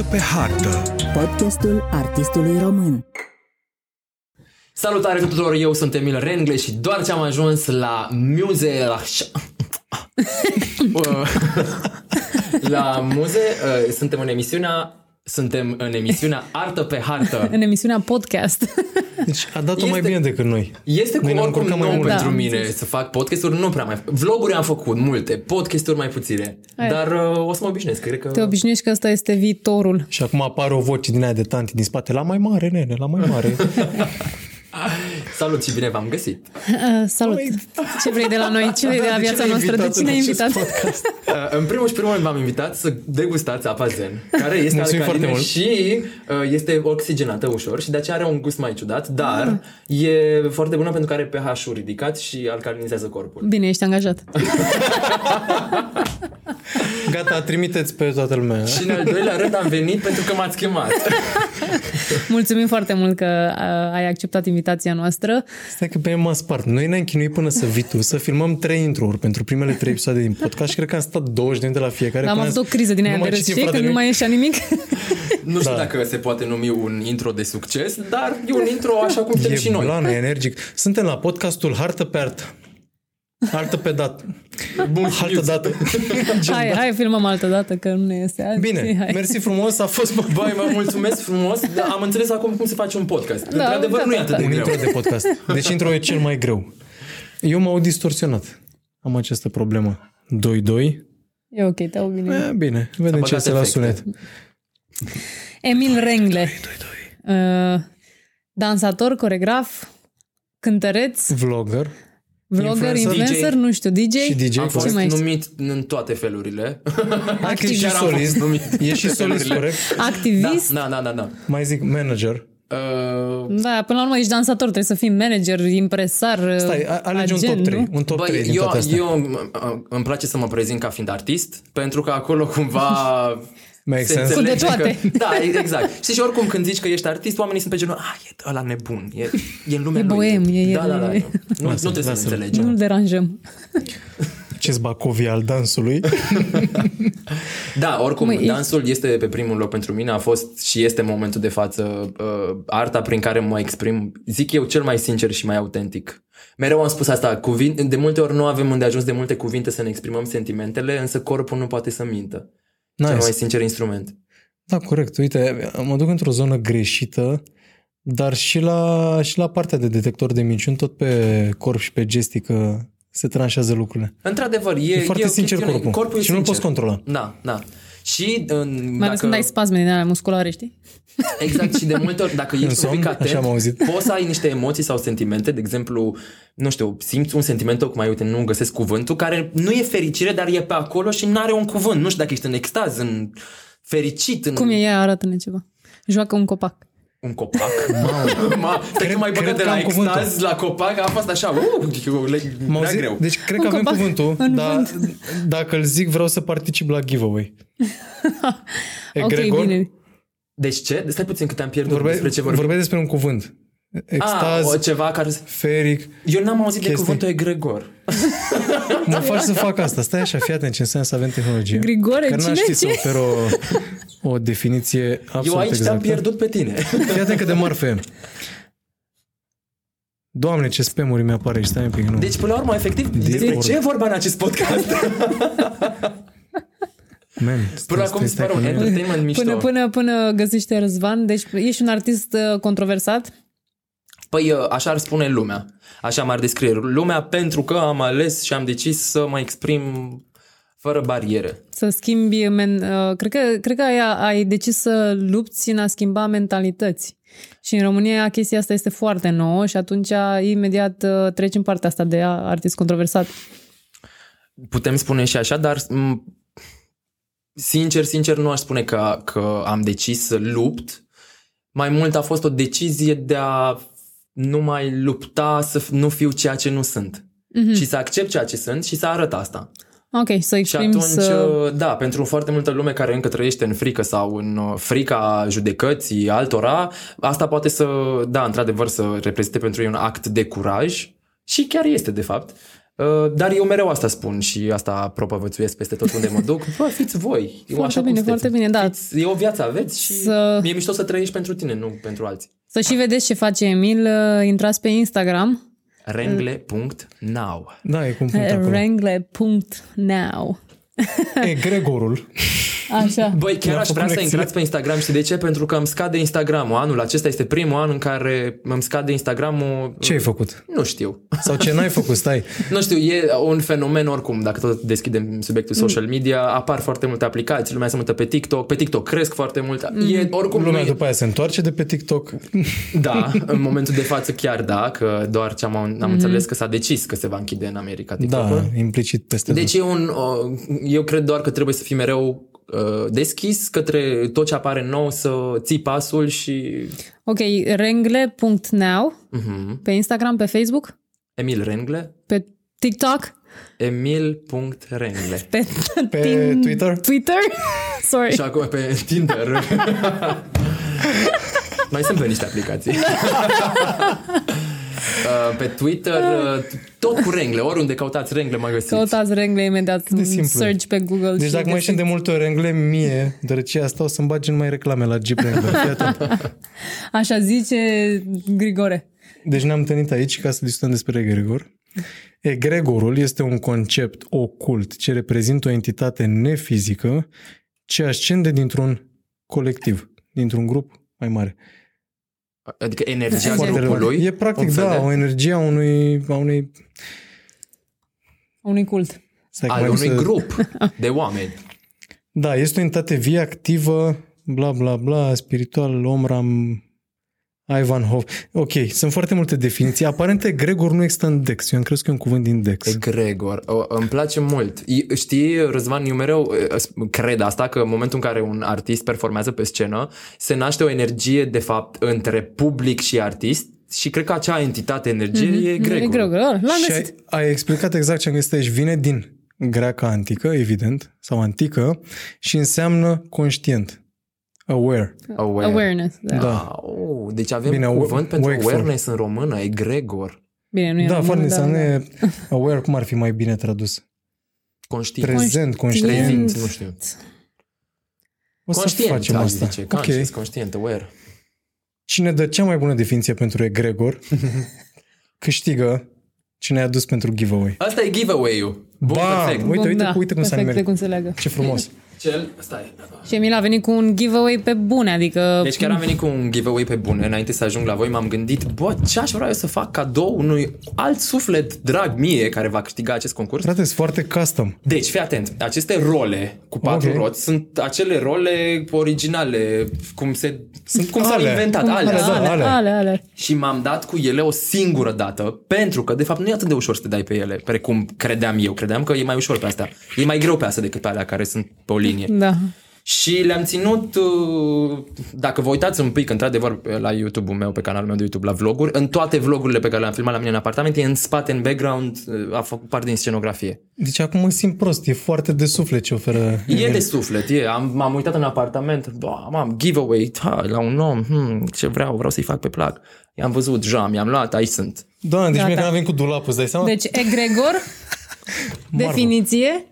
Artă pe hartă. Podcastul artistului român. Salutare tuturor, eu sunt Emil Rengle și doar ce am ajuns la Muze la... la Muze, uh, suntem în emisiunea suntem în emisiunea Artă pe hartă. În emisiunea podcast. Deci a dat-o mai Este- bine decât noi. Este Noi cum ne-am oricum încurcat mai nou mult. pentru Da, mine înțeles. să fac podcasturi, nu prea mai... Vloguri am făcut multe, podcasturi mai puține. Hai. Dar uh, o să mă obișnuiesc, cred că... Te obișnuiești că ăsta este viitorul. Și acum apare o voce din aia de tanti din spate. La mai mare, nene, la mai mare. Salut și bine v-am găsit. Uh, salut! Ce vrei de la noi? Ce vrei de la De ce viața ne-ai noastră? De invitat cine ai în acest invitat? podcast? Uh, în primul și primul rând v-am invitat să degustați apa zen, care este Mulțumim alcalină foarte mult. și uh, este oxigenată ușor și de aceea are un gust mai ciudat, dar e foarte bună pentru că are pH-ul ridicat și alcalinizează corpul. Bine, ești angajat. Gata, trimiteți pe toată lumea. Și în al doilea rând am venit pentru că m-ați chemat. Mulțumim foarte mult că uh, ai acceptat invitația noastră. Stai că pe mine m-a spart. Noi ne-am chinuit până să vii tu, să filmăm trei intro-uri pentru primele trei episoade din podcast și cred că am stat 20 de minute la fiecare. Am până avut o am zis, criză din aia nu de mai râs, citim, știi? frate, Când nu mai ieșea nimic. Nu știu Da. dacă se poate numi un intro de succes, dar e un intro așa cum suntem și E noi. blană, e energic. Suntem la podcastul Hartă pe Artă. Artă pe dat. Bun și Altă miuț. dată. Hai, hai, filmăm altă dată, că nu ne iese azi. Bine, hai. mersi frumos, a fost Băi, vă mulțumesc frumos, dar am înțeles acum cum se face un podcast. Da, Într-adevăr, da, nu e da, atât de un greu. intro de podcast. Deci intro e cel mai greu. Eu m-au distorsionat. Am această problemă. 2-2. E ok, te-au bine. E, bine, vedem băgat ce este la efecte. sunet. Emil Rengle. Uh, dansator, coregraf, cântăreț, Vlogger vlogger, Influencer. influencer, DJ. nu știu, DJ. și DJ. Am Ce fost mai este? numit în toate felurile. Hai că e și chiar am fost solist. numit E și pe solist, felurile. corect? Activist. Da, da, da, da. Mai zic manager. Uh, Da, până la urmă ești dansator, trebuie să fii manager, impresar, Stai, a- alege agent, un top 3. nu? Un top 3 Băi, din eu, toate astea. eu uh, îmi place să mă prezint ca fiind artist, pentru că acolo cumva Make se sense. înțelege Cu de toate. Că, da, exact. Știi, și oricum când zici că ești artist, oamenii sunt pe genul, ah, e ăla nebun, e, e în lumea E lui. boem, e Da, el, da, da. e- Nu, nu Lasă-l, trebuie să lasă-l. înțelegem. Nu-l deranjăm. Ce Bacovii al dansului. Da, oricum, Măi, dansul este pe primul loc pentru mine, a fost și este în momentul de față uh, arta prin care mă exprim, zic eu, cel mai sincer și mai autentic. Mereu am spus asta, cuvinte, de multe ori nu avem îndeajuns de multe cuvinte să ne exprimăm sentimentele, însă corpul nu poate să mintă. Cel mai Nice. sincer instrument. Da, corect. Uite, mă duc într-o zonă greșită, dar și la, și la partea de detector de minciuni, tot pe corp și pe gestică se tranșează lucrurile. Într-adevăr, e, E, foarte o sincer chestiune- corpul. corpul e și nu sincer. poți controla. Da, da. Și în, Mai ales când ai spasme din alea musculare, știi? Exact, și de multe ori, dacă În ești un somn, pic așa atent, am auzit. poți să ai niște emoții sau sentimente, de exemplu, nu știu, simți un sentiment tocmai, uite, nu găsesc cuvântul, care nu e fericire, dar e pe acolo și nu are un cuvânt. Nu știu dacă ești în extaz, în fericit, în Cum e ea? Arată-ne ceva. Joacă un copac. Un copac. Ma, stai Cred- că mai băgă cred de că la am cuvântul. extaz la copac, a fost așa, uh, eu le, M-au era zis- greu. Deci cred Un că avem copac cuvântul, în dar dacă îl zic vreau să particip la giveaway. ok, bine. Deci ce? Stai puțin că te-am pierdut Vorbeai, despre ce vorbim. vorbeai despre un cuvânt. Extaz, Ah, o, ceva care... feric. Eu n-am auzit de Chestii. cuvântul egregor. Mă faci să fac asta. Stai așa, fii atent ce înseamnă să avem tehnologie. Grigore, Că n-am cine ști ce? să ofer o, o definiție absolut Eu aici te-am exactă. pierdut pe tine. Fii atent cât de marfă e. Doamne, ce spamuri mi-apare aici. Stai un pic, nu. Deci, până la urmă, efectiv, despre vorba. ce e vorba în acest podcast? Man, Până stai, acum stai, se pare un stai, că nu- entertainment mișto. Până, până, până găsește Răzvan. Deci ești un artist uh, controversat? Păi așa ar spune lumea. Așa m-ar descrie lumea pentru că am ales și am decis să mă exprim fără bariere. Să schimbi... Men, uh, cred, că, cred că ai, ai decis să lupți în a schimba mentalități. Și în România chestia asta este foarte nouă și atunci imediat uh, treci în partea asta de a- artist controversat. Putem spune și așa, dar m- sincer, sincer nu aș spune că, că am decis să lupt. Mai mult a fost o decizie de a nu mai lupta să f- nu fiu ceea ce nu sunt. Mhm. Și să accept ceea ce sunt și să arăt asta. Ok, să Și exprimi atunci, să... da, pentru foarte multă lume care încă trăiește în frică sau în uh, frica judecății altora, asta poate să, da, într-adevăr, să reprezinte pentru ei un act de curaj și chiar este, de fapt. Uh, Dar eu mereu asta spun și asta propovățuiesc peste tot unde mă duc. Bă, fiți voi. Eu Foarte așa cum bine, sunteți. foarte bine, da. Fiți, e o viață aveți și Să- mi-e mișto să trăiești pentru tine, nu pentru alții. Să și vedeți ce face Emil, uh, intrați pe Instagram, rengle.now Da, e cu un punct acolo. rengle.now. E Gregorul. Așa. Băi, chiar Mi-am aș vrea făcut să lecțiile. intrați pe Instagram. Știi de ce? Pentru că îmi scade Instagramul. Anul acesta este primul an în care îmi scade Instagramul. Ce ai făcut? Nu știu. Sau ce n-ai făcut? Stai. Nu știu, e un fenomen oricum, dacă tot deschidem subiectul social media, apar foarte multe aplicații, lumea se mută pe TikTok, pe TikTok cresc foarte mult. E, oricum, Lumea nu e, după aia se întoarce de pe TikTok. da, în momentul de față chiar da, că doar ce am, am înțeles că s-a decis că se va închide în America TikTok-ul. Da, implicit peste Deci e un, o, eu cred doar că trebuie să fii mereu uh, deschis către tot ce apare nou, să ții pasul și... Ok, rengle.now Uh-huh. pe Instagram, pe Facebook, Emil Rengle, pe TikTok, emil.rengle. pe, Pe Twitter? Twitter? Sorry. Și acum pe Tinder. Mai sunt pe niște aplicații. Uh, pe Twitter, uh, tot cu rengle, oriunde căutați rengle mă găsiți. Căutați rengle imediat, de simplu. search pe Google Deci și dacă mai ieșim de găsiți. multe ori engle, mie, deoarece asta o să-mi bagi numai reclame la Jeep Wrangler. Fii atent. Așa zice Grigore. Deci ne-am întâlnit aici ca să discutăm despre egregor. Egregorul este un concept ocult ce reprezintă o entitate nefizică ce ascende dintr-un colectiv, dintr-un grup mai mare. Adică energia Foarte grupului. E practic, un fel da, de- o energie a unui, a unui Unui cult. Stai că al mai unui să- grup de oameni. Da, este o entitate vie, activă, bla bla bla, spiritual, Omram, Ivanhoe. Ok, sunt foarte multe definiții. Aparent Gregor nu există în Dex. Eu am crezut că e un cuvânt din Dex. Egregor. O, îmi place mult. I- Știi, Răzvan, eu mereu e, s- cred asta, că în momentul în care un artist performează pe scenă, se naște o energie, de fapt, între public și artist și cred că acea entitate, energie, mm-hmm. e egregor. E Grigore. L-am Și găsit. ai, ai explicat exact ce am găsit aici. Vine din greaca antică, evident, sau antică, și înseamnă conștient. Aware. Aware. Awareness. Da. Da. Oh, deci avem Bine, Bine, cuvânt pentru wakeful. awareness în română, egregor. Bine, nu e Da, român, foarte da, înseamnă da. aware, cum ar fi mai bine tradus? Conștient. Prezent, conștient. Prezent, nu știu. O să Conștient, facem aș asta. zice. Conscious, conștient, aware. Cine dă cea mai bună definiție pentru egregor, câștigă cine a adus pentru giveaway. Asta e giveaway-ul. Bun, Bam! perfect. Uite, Bun, uite, da, uite cum s-a perfect, nimerit. cum se leagă. Ce frumos. Cel, stai. Și Emil a venit cu un giveaway pe bune, adică... Deci chiar am venit cu un giveaway pe bune. Înainte să ajung la voi m-am gândit, bă, ce aș vrea eu să fac cadou unui alt suflet drag mie care va câștiga acest concurs? Frate, sunt foarte custom. Deci, fii atent, aceste role cu patru Ok. roți sunt acele role originale, cum se Sunt cum s-au ale. inventat, Cum- alea. ale, da, ale, ale. ale, ale. Și m-am dat cu ele o singură dată, pentru că, de fapt, nu e atât de ușor să te dai pe ele, precum credeam eu. Credeam că e mai ușor pe astea. E mai greu pe astea decât pe alea care sunt pe o linie. Da. Și le-am ținut, uh, dacă vă uitați un pic, într-adevăr, la YouTube-ul meu, pe canalul meu de YouTube, la vloguri, în toate vlogurile pe care le-am filmat la mine în apartament, e în spate, în background, uh, a făcut parte din scenografie. Deci acum mă simt prost. E foarte de suflet ce oferă. E de suflet, e. Am, m-am uitat în apartament, bă, mam, giveaway, ha, la un om, hmm, ce vreau, vreau să-i fac pe plac. I-am văzut, jam, i-am luat, aici sunt. Doamne, deci Gata. mie că n-am venit cu dulapul, îți dai seama? Deci, egregor, definiție,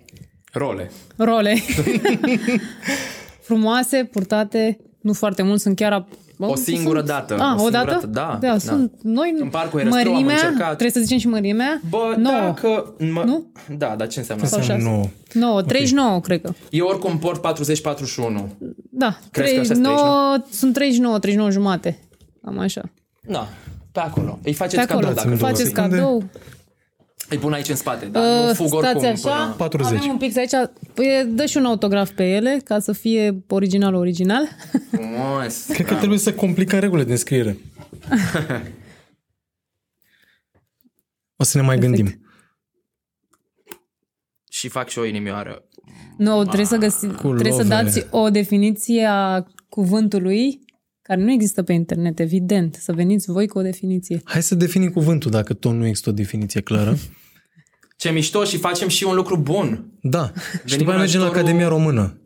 Role. role. Frumoase, purtate, nu foarte mult, sunt chiar... A... O singură dată. Ah, o o singură dată? dată, da, Da, da. sunt noi... În parcul Herăstrău am mărimea, încercat. trebuie să zicem și mărimea? Bă, Nouă. dacă... Mă, Nu? Da, dar ce înseamnă Sau asta? șase. Nu. 9, 39, cred că. Eu oricum port 40-41. Da, Crezi că așa sunt 39, sunt 39, 39 jumate. Cam așa. Da, pe acolo. Îi Pe faceți acolo, cadou dacă Dați-mi două faceți secunde. cadou. Îi pun aici în spate, dar Uh, nu fug oricum stați așa, până... 40. avem un pix aici. Păi, dă și un autograf pe ele, ca să fie original original. Frumos. Cred că trebuie să complicăm regulile de înscriere. O să ne mai Perfect. gândim. Și fac și o inimioară. Nu, trebuie să, găsi, trebuie să lovele. dați o definiție a cuvântului care nu există pe internet, evident. Să veniți voi cu o definiție. Hai să definim cuvântul dacă tot nu există o definiție clară. Ce mișto și facem și un lucru bun. Da. și Venim după aia în mergem la ajutorul- Academia Română.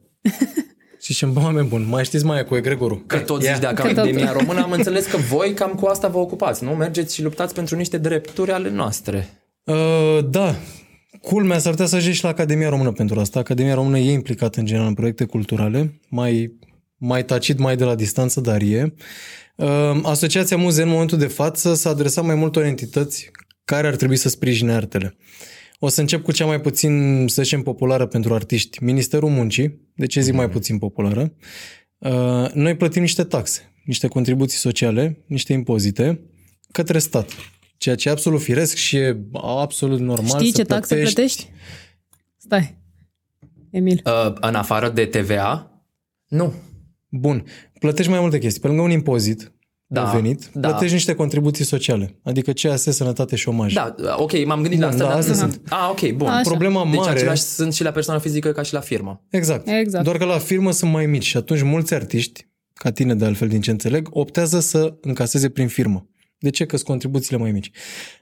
și zicem, bă, oameni buni, mai știți mai cu egregorul? Că tot Ia. zici de Că Academia tot. Română, am înțeles că voi cam cu asta vă ocupați, nu? Mergeți și luptați pentru niște drepturi ale noastre. Uh, da, culmea s-ar putea să ajungi și la Academia Română pentru asta. Academia Română e implicată în general în proiecte culturale, mai, mai tacit, mai de la distanță, dar e. Uh, Asociația Muze în momentul de față s-a adresat mai multor entități care ar trebui să sprijine artele. O să încep cu cea mai puțin, să zicem, populară pentru artiști. Ministerul Muncii, de ce zic mai puțin populară? Uh, Noi plătim niște taxe, niște contribuții sociale, niște impozite către stat. Ceea ce e absolut firesc și e absolut normal Știi să ce taxe plătești? Stai. Emil. Uh, în afară de TVA? Nu. Bun. Plătești mai multe chestii. Pe lângă un impozit Da, da, venit, da. plătești niște contribuții sociale. Adică CAS, sănătate, șomaj. Da, ok, m-am gândit la Bun, asta. da, dar- astea Mhm. sunt. Ah, ok, bun. Așa. Problema Deci mare... același sunt și la persoană fizică ca și la firmă. Exact. Exact. Doar că la firmă sunt mai mici și atunci mulți artiști, ca tine de altfel din ce înțeleg, optează să încaseze prin firmă. De ce? Că sunt contribuțiile mai mici.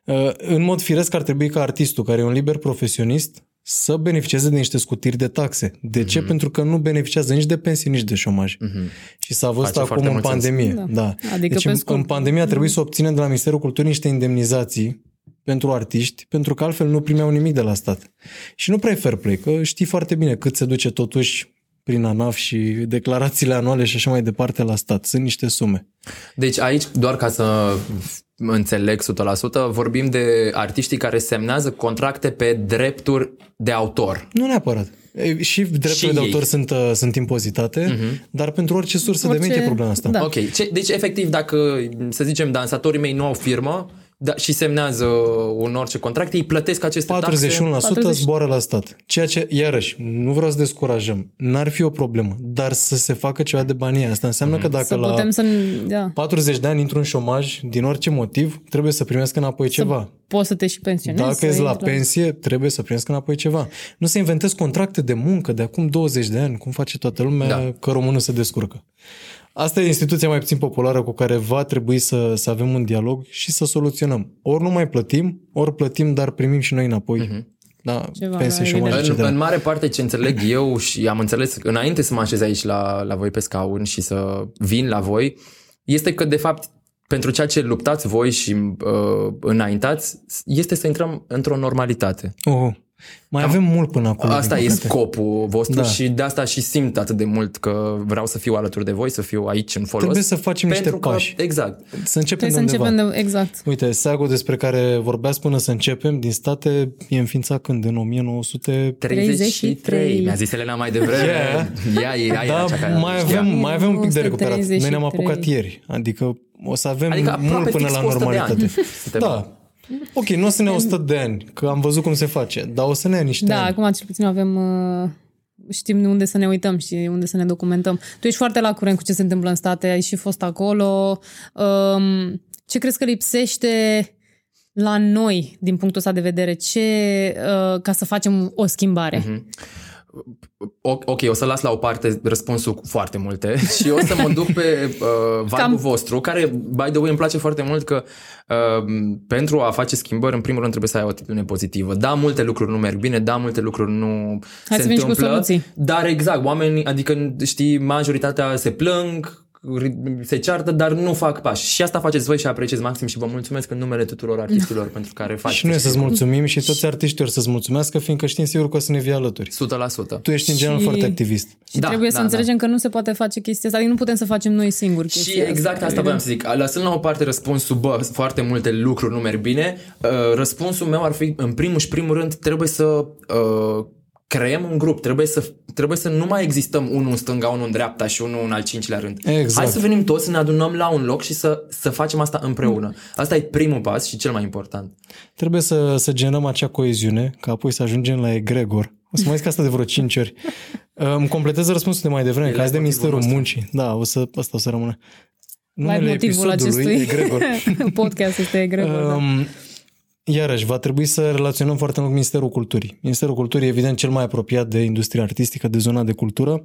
Uh, În mod firesc ar trebui ca artistul, care e un liber profesionist, să beneficieze de niște scutiri de taxe. De Mhm. ce? Pentru că nu beneficiază nici de pensii, nici de șomaj. Și s-a văzut Face acum foarte în mult sens. pandemie. Da. Da. Adică deci pe în, scurt. în pandemie a trebuit să obținem de la Ministerul Culturii niște indemnizații pentru artiști, pentru că altfel nu primeau nimic de la stat. Și nu prea e fair play, că știi foarte bine cât se duce totuși prin ANAF și declarațiile anuale și așa mai departe la stat. Sunt niște sume. Deci aici, doar ca să înțeleg 100%, vorbim de artiștii care semnează contracte pe drepturi de autor. Nu neapărat. E, Și drepturile Și de ei. autor sunt, uh, sunt impozitate, dar pentru orice sursă de Orice- venit e problema asta. da. Ok, ce, deci efectiv dacă, să zicem, dansatorii mei nu au firmă da, și semnează un orice contract, ei plătesc aceste 41% taxe. 40. zboară la stat. Ceea ce, iarăși, nu vreau să descurajăm, n-ar fi o problemă, dar să se facă ceva de banii ăia. Asta înseamnă că dacă Să la putem să... Da. 40 de ani intru în șomaj, din orice motiv, trebuie să primesc înapoi ceva. Poți să te și pensionezi. Dacă să ești la intri pensie, trebuie să primesc înapoi ceva. Nu să inventez contracte de muncă de acum 20 de ani, cum face toată lumea, Da. da. că românul se descurcă. Asta e instituția mai puțin populară cu care va trebui să, să avem un dialog și să soluționăm. Ori nu mai plătim, ori plătim, dar primim și noi înapoi. Mhm. Da, Ceva, pensie, da, șomaj, evident. etc. În, în mare parte ce înțeleg eu și am înțeles înainte să mă așez aici la, la voi pe scaun și să vin la voi, este că de fapt pentru ceea ce luptați voi și uh, înaintați este să intrăm într-o normalitate. Oh, mai avem mult până acolo. Asta din e păcate. scopul vostru Da. și de asta și simt atât de mult că vreau să fiu alături de voi, să fiu aici în folos. Trebuie să facem niște pentru că, pași. Exact. Să începem Trebuie să de undeva. începem de... Exact. Uite, SAGO despre care vorbeați până să începem, din state, e înființat când? În 1900... 33. 33. Mi-a zis Elena mai devreme. Yeah. Ea e, ea e Da, cea care mai știa. avem, mai avem un pic de recuperat. Noi ne-am 1933. apucat ieri. Adică o să avem Adică aproape mult până fix la 100 de normalitate. ani. Suntem- Da. Ok, nu o să ne 100 de ani, că am văzut cum se face, dar o să ne ia niște Da, ani. acum cel puțin avem... uh, Știm unde să ne uităm și unde să ne documentăm. Tu ești foarte la curent cu ce se întâmplă în state, ai și fost acolo. Um, Ce crezi că lipsește la noi, din punctul ăsta de vedere, ce, uh, ca să facem o schimbare? Mhm. O- Ok, o să las la o parte răspunsul cu foarte multe și o să mă duc pe uh, vibe-ul Cam- vostru, care, by the way, îmi place foarte mult că uh, pentru a face schimbări, în primul rând trebuie să ai o atitudine pozitivă. Da, multe lucruri nu merg bine, da, multe lucruri nu Hai se să veni și cu întâmplă, soluții. dar exact, oamenii, adică știi, majoritatea se plâng, se ceartă, dar nu fac pași. Și asta faceți voi și apreciez maxim și vă mulțumesc în numele tuturor artiștilor pentru care faceți. Și noi să-ți mulțumim și toți artiștii ori să-ți mulțumesc, fiindcă știm sigur că o să ne vii alături. 100%. Tu ești în general Și- foarte activist. Și Da, trebuie da, să înțelegem că nu se poate face chestia asta, adică nu putem să facem noi singuri Și chestia exact asta voiam să zic. Lăsând la o parte răspunsul, bă, foarte multe lucruri nu merg bine, uh, răspunsul meu ar fi, în primul și primul rând, trebuie să uh, creăm un grup, trebuie să, trebuie să nu mai existăm unul în stânga, unul în dreapta și unul în al cincilea rând. Exact. Hai să venim toți să ne adunăm la un loc și să, să facem asta împreună. Asta e primul pas și cel mai important. Trebuie să, să generăm acea coeziune, ca apoi să ajungem la egregor. O să mai zic asta de vreo 5 ori. Îmi completez răspunsul de mai devreme, E că azi de leitmotivul Ministerul nostru. Muncii. Da, o să, asta o să rămână. Live Numele motivul episodului, acestui egregor. podcast este egregor. da. Um, Iarăși, va trebui să relaționăm foarte mult cu Ministerul Culturii. Ministerul Culturii e evident cel mai apropiat de industria artistică, de zona de cultură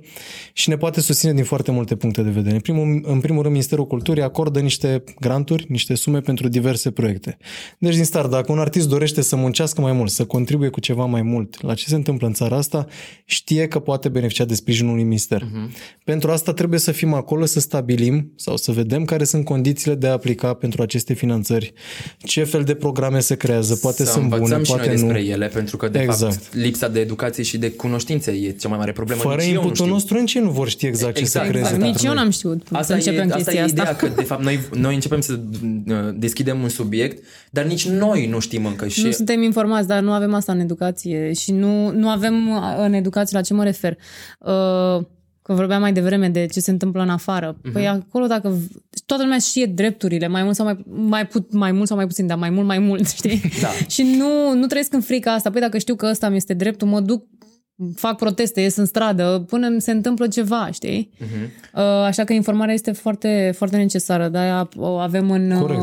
și ne poate susține din foarte multe puncte de vedere. În primul, în primul rând, Ministerul Culturii acordă niște granturi, niște sume pentru diverse proiecte. Deci, din start, dacă un artist dorește să muncească mai mult, să contribuie cu ceva mai mult la ce se întâmplă în țara asta, știe că poate beneficia de sprijinul unui minister. Uh-huh. Pentru asta trebuie să fim acolo, să stabilim sau să vedem care sunt condițiile de a aplica pentru aceste finanțări, ce fel de programe se creează, contează, poate să sunt bune, învățăm și poate noi despre nu. ele, pentru că, de Exact. fapt, lipsa de educație și de cunoștințe e cea mai mare problemă. Fără Nici eu nu inputul știu. nostru, nici ei nu vor ști exact, ce Exact, să creeze exact. Nici pentru eu noi. n-am știut Asta să începem e, asta chestia e asta. ideea, că de fapt noi, noi începem să uh, deschidem un subiect, dar nici noi nu știm încă. Și Nu suntem informați, dar nu avem asta în educație și nu, nu avem uh, în educație la ce mă refer. Uh, că vorbeam mai devreme de ce se întâmplă în afară. Mhm. Păi acolo dacă v- toată lumea știe drepturile, mai mult sau mai, mai, put, mai mult sau mai puțin, dar mai mult, mai mult, știi? Da. și nu, nu trăiesc în frica asta. Păi dacă știu că ăsta mi este dreptul, mă duc fac proteste, ies în stradă, până se întâmplă ceva, știi? Mhm. Uh, Așa că informarea este foarte, foarte necesară, de-aia o avem în... Corect.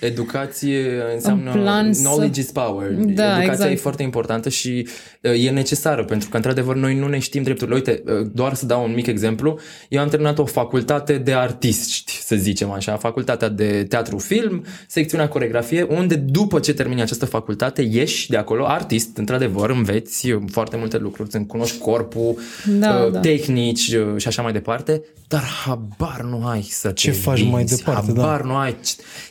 Uh, Educație înseamnă În plan să- knowledge is power. Da, Educația exact. e foarte importantă și uh, e necesară pentru că într-adevăr noi nu ne știm drepturile. Uite, uh, doar să dau un mic exemplu, eu am terminat o facultate de artiști, să zicem așa, facultatea de teatru film, secțiunea coregrafie, unde după ce termini această facultate ieși de acolo artist, într-adevăr înveți uh, foarte multe lucruri, îți cunoști corpul, Da, uh, da. tehnici uh, și așa mai departe, dar habar nu ai să Ce te faci mai vinzi, departe, da. habar nu ai.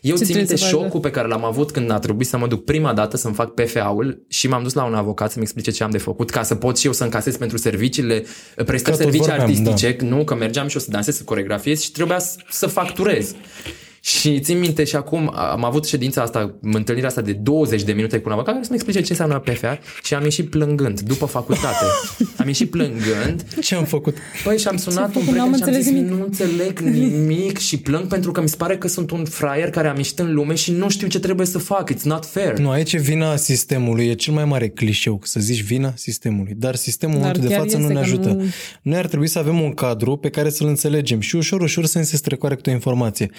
Eu Ce țin trebuie minte să faci, da? șocul pe care l-am avut când a trebuit să mă duc prima dată să-mi fac PFA-ul și m-am dus la un avocat să-mi explice ce am de făcut ca să pot și eu să încasez pentru serviciile, prestări Că tot servicii vorbeam, artistice, nu, că mergeam și eu să dansez, să coregrafiez și trebuia să, să facturez. Și țin minte și acum am avut ședința asta, întâlnirea asta de 20 de minute cu un avocat care să-mi explice ce înseamnă PFA și am ieșit plângând după facultate. am ieșit plângând Ce am făcut? Păi și am sunat un făcut? prieten N-am și am înțeles zis, nimic. nu înțeleg nimic și plâng pentru că mi se pare că sunt un fraier care am ieșit în lume și nu știu ce trebuie să fac. It's not fair. Nu, aici e vina sistemului, e cel mai mare clișeu să zici vina sistemului, dar sistemul în Dar momentul de chiar față nu este ne că ajută. nu- Noi ar trebui să avem un cadru pe care să-l înțelegem și ușor, ușor să ne se strecoare o informație.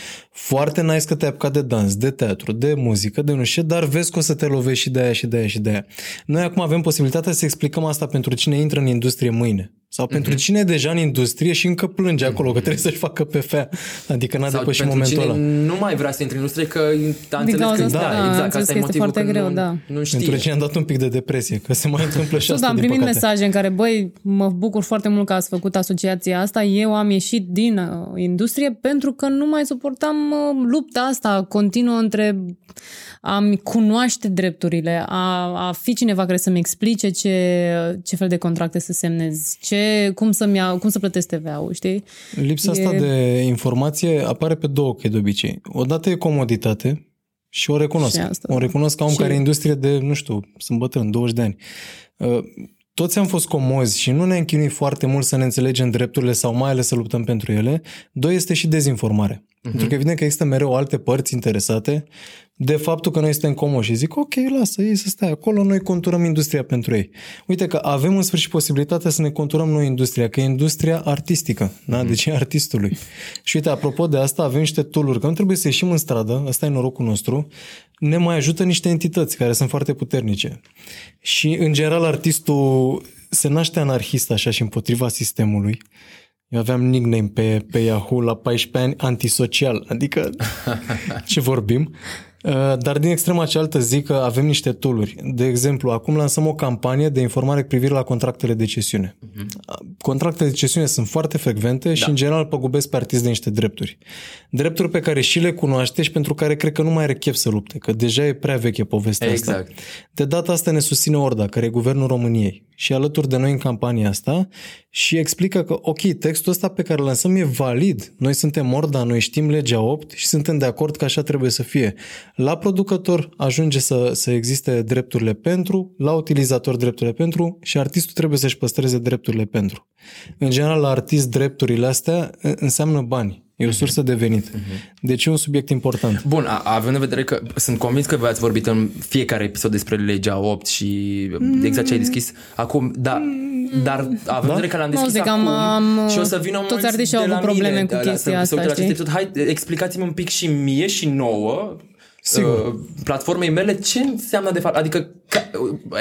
Foarte nice că te-ai apucat de dans, de teatru, de muzică, de nu știu, ce, dar vezi că o să te lovești și de aia și de aia și de aia. Noi acum avem posibilitatea să explicăm asta pentru cine intră în industrie mâine. Sau pentru Mhm. cine e deja în industrie și încă plânge acolo că trebuie să-și facă PFA. Adică n-a Sau depășit pentru momentul cine ăla. nu mai vrea să intre în industrie că a înțeles cauza că asta, da, da, am exact, înțeles asta că e este motivul foarte că greu, nu, da. nu știe. Pentru cine am dat un pic de depresie, că se mai întâmplă și Tot, asta, am din primit păcate. mesaje în care, băi, mă bucur foarte mult că ați făcut asociația asta, eu am ieșit din uh, industrie pentru că nu mai suportam uh, lupta asta continuă între a-mi cunoaște drepturile, a, a fi cineva care să-mi explice ce, ce fel de contracte să semnez, ce, cum, să-mi iau, cum să plătesc TVA-ul, știi? Lipsa E- asta de informație apare pe două căi de obicei. Odată e comoditate și o recunosc. Și asta, o da. recunosc ca om Și- care e industrie de, nu știu, sunt bătrân, 20 de ani. Uh, Toți am fost comozi și nu ne-am chinuit foarte mult să ne înțelegem drepturile sau mai ales să luptăm pentru ele. Doi este și dezinformare. Pentru că evident că există mereu alte părți interesate de faptul că noi suntem comoși și zic, ok, lasă ei să stai acolo, noi conturăm industria pentru ei. Uite că avem în sfârșit posibilitatea să ne conturăm noi industria, că e industria artistică, da? deci e artistului. Și uite, apropo de asta, avem niște tool că nu trebuie să ieșim în stradă, ăsta e norocul nostru, ne mai ajută niște entități care sunt foarte puternice. Și, în general, artistul se naște anarhist așa și împotriva sistemului. Eu aveam nickname pe, pe Yahoo la 14 ani antisocial, adică ce vorbim. Uh, Dar din extrema cealaltă zic că avem niște tooluri. De exemplu, acum lansăm o campanie de informare cu privire la contractele de cesiune. Contractele de cesiune sunt foarte frecvente și în general păgubesc pe artist de niște drepturi. Drepturi pe care și le cunoaște și pentru care cred că nu mai are chef să lupte, că deja e prea veche povestea asta. Exact. De data asta ne susține Orda, care e guvernul României și e alături de noi în campania asta și explică că, ok, textul ăsta pe care îl lansăm e valid. Noi suntem Orda, noi știm legea 8 și suntem de acord că așa trebuie să fie. La producător ajunge să, să existe drepturile pentru, la utilizator drepturile pentru și artistul trebuie să-și păstreze drepturile pentru. În general, la artist, drepturile astea înseamnă bani. E o sursă de venit. Deci e un subiect important. Bun, a, având în vedere că sunt convins că v-ați vorbit în fiecare episod despre legea 8 și exact ce ai deschis acum, da, dar având în vedere că l-am Nu, deschis zic, acum am- am- și o să vină toți mulți artiștii au de la avut probleme mine, cu la- chestia să, să asta, uite la acest știi? episod. Hai, explicați-mi un pic și mie și nouă Sigur. uh, platformei mele ce înseamnă de fapt, adică ca,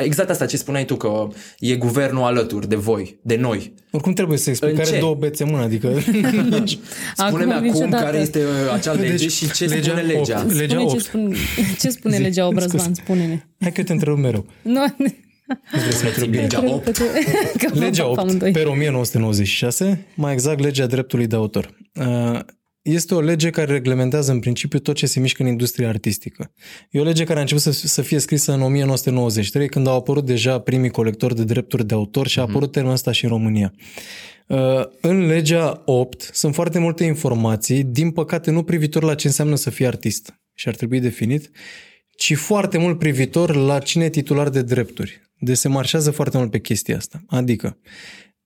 exact asta ce spuneai tu că e guvernul alături de voi, de noi. Oricum trebuie să explic În care ce? două bețe în mână, adică Spune-mi acum niciodată. care este uh, acea lege Deci, și ce legea spune legea. opt. Legea Spune ce 8. spune, ce spune Zi, legea Obrăzvan, scuze. spune-ne. Hai că te întreb mereu. Nu, Nu vrei să mă întreb bine. Legea 8. Legea 8 pe 1996, mai exact legea dreptului de autor. Uh, este o lege care reglementează în principiu tot ce se mișcă în industria artistică. E o lege care a început să, să fie scrisă în 1993, când au apărut deja primii colectori de drepturi de autor și a apărut termenul ăsta și în România. Uh, În legea 8 sunt foarte multe informații, din păcate nu privitor la ce înseamnă să fii artist și ar trebui definit, ci foarte mult privitor la cine e titular de drepturi. Deci se marșează foarte mult pe chestia asta. Adică,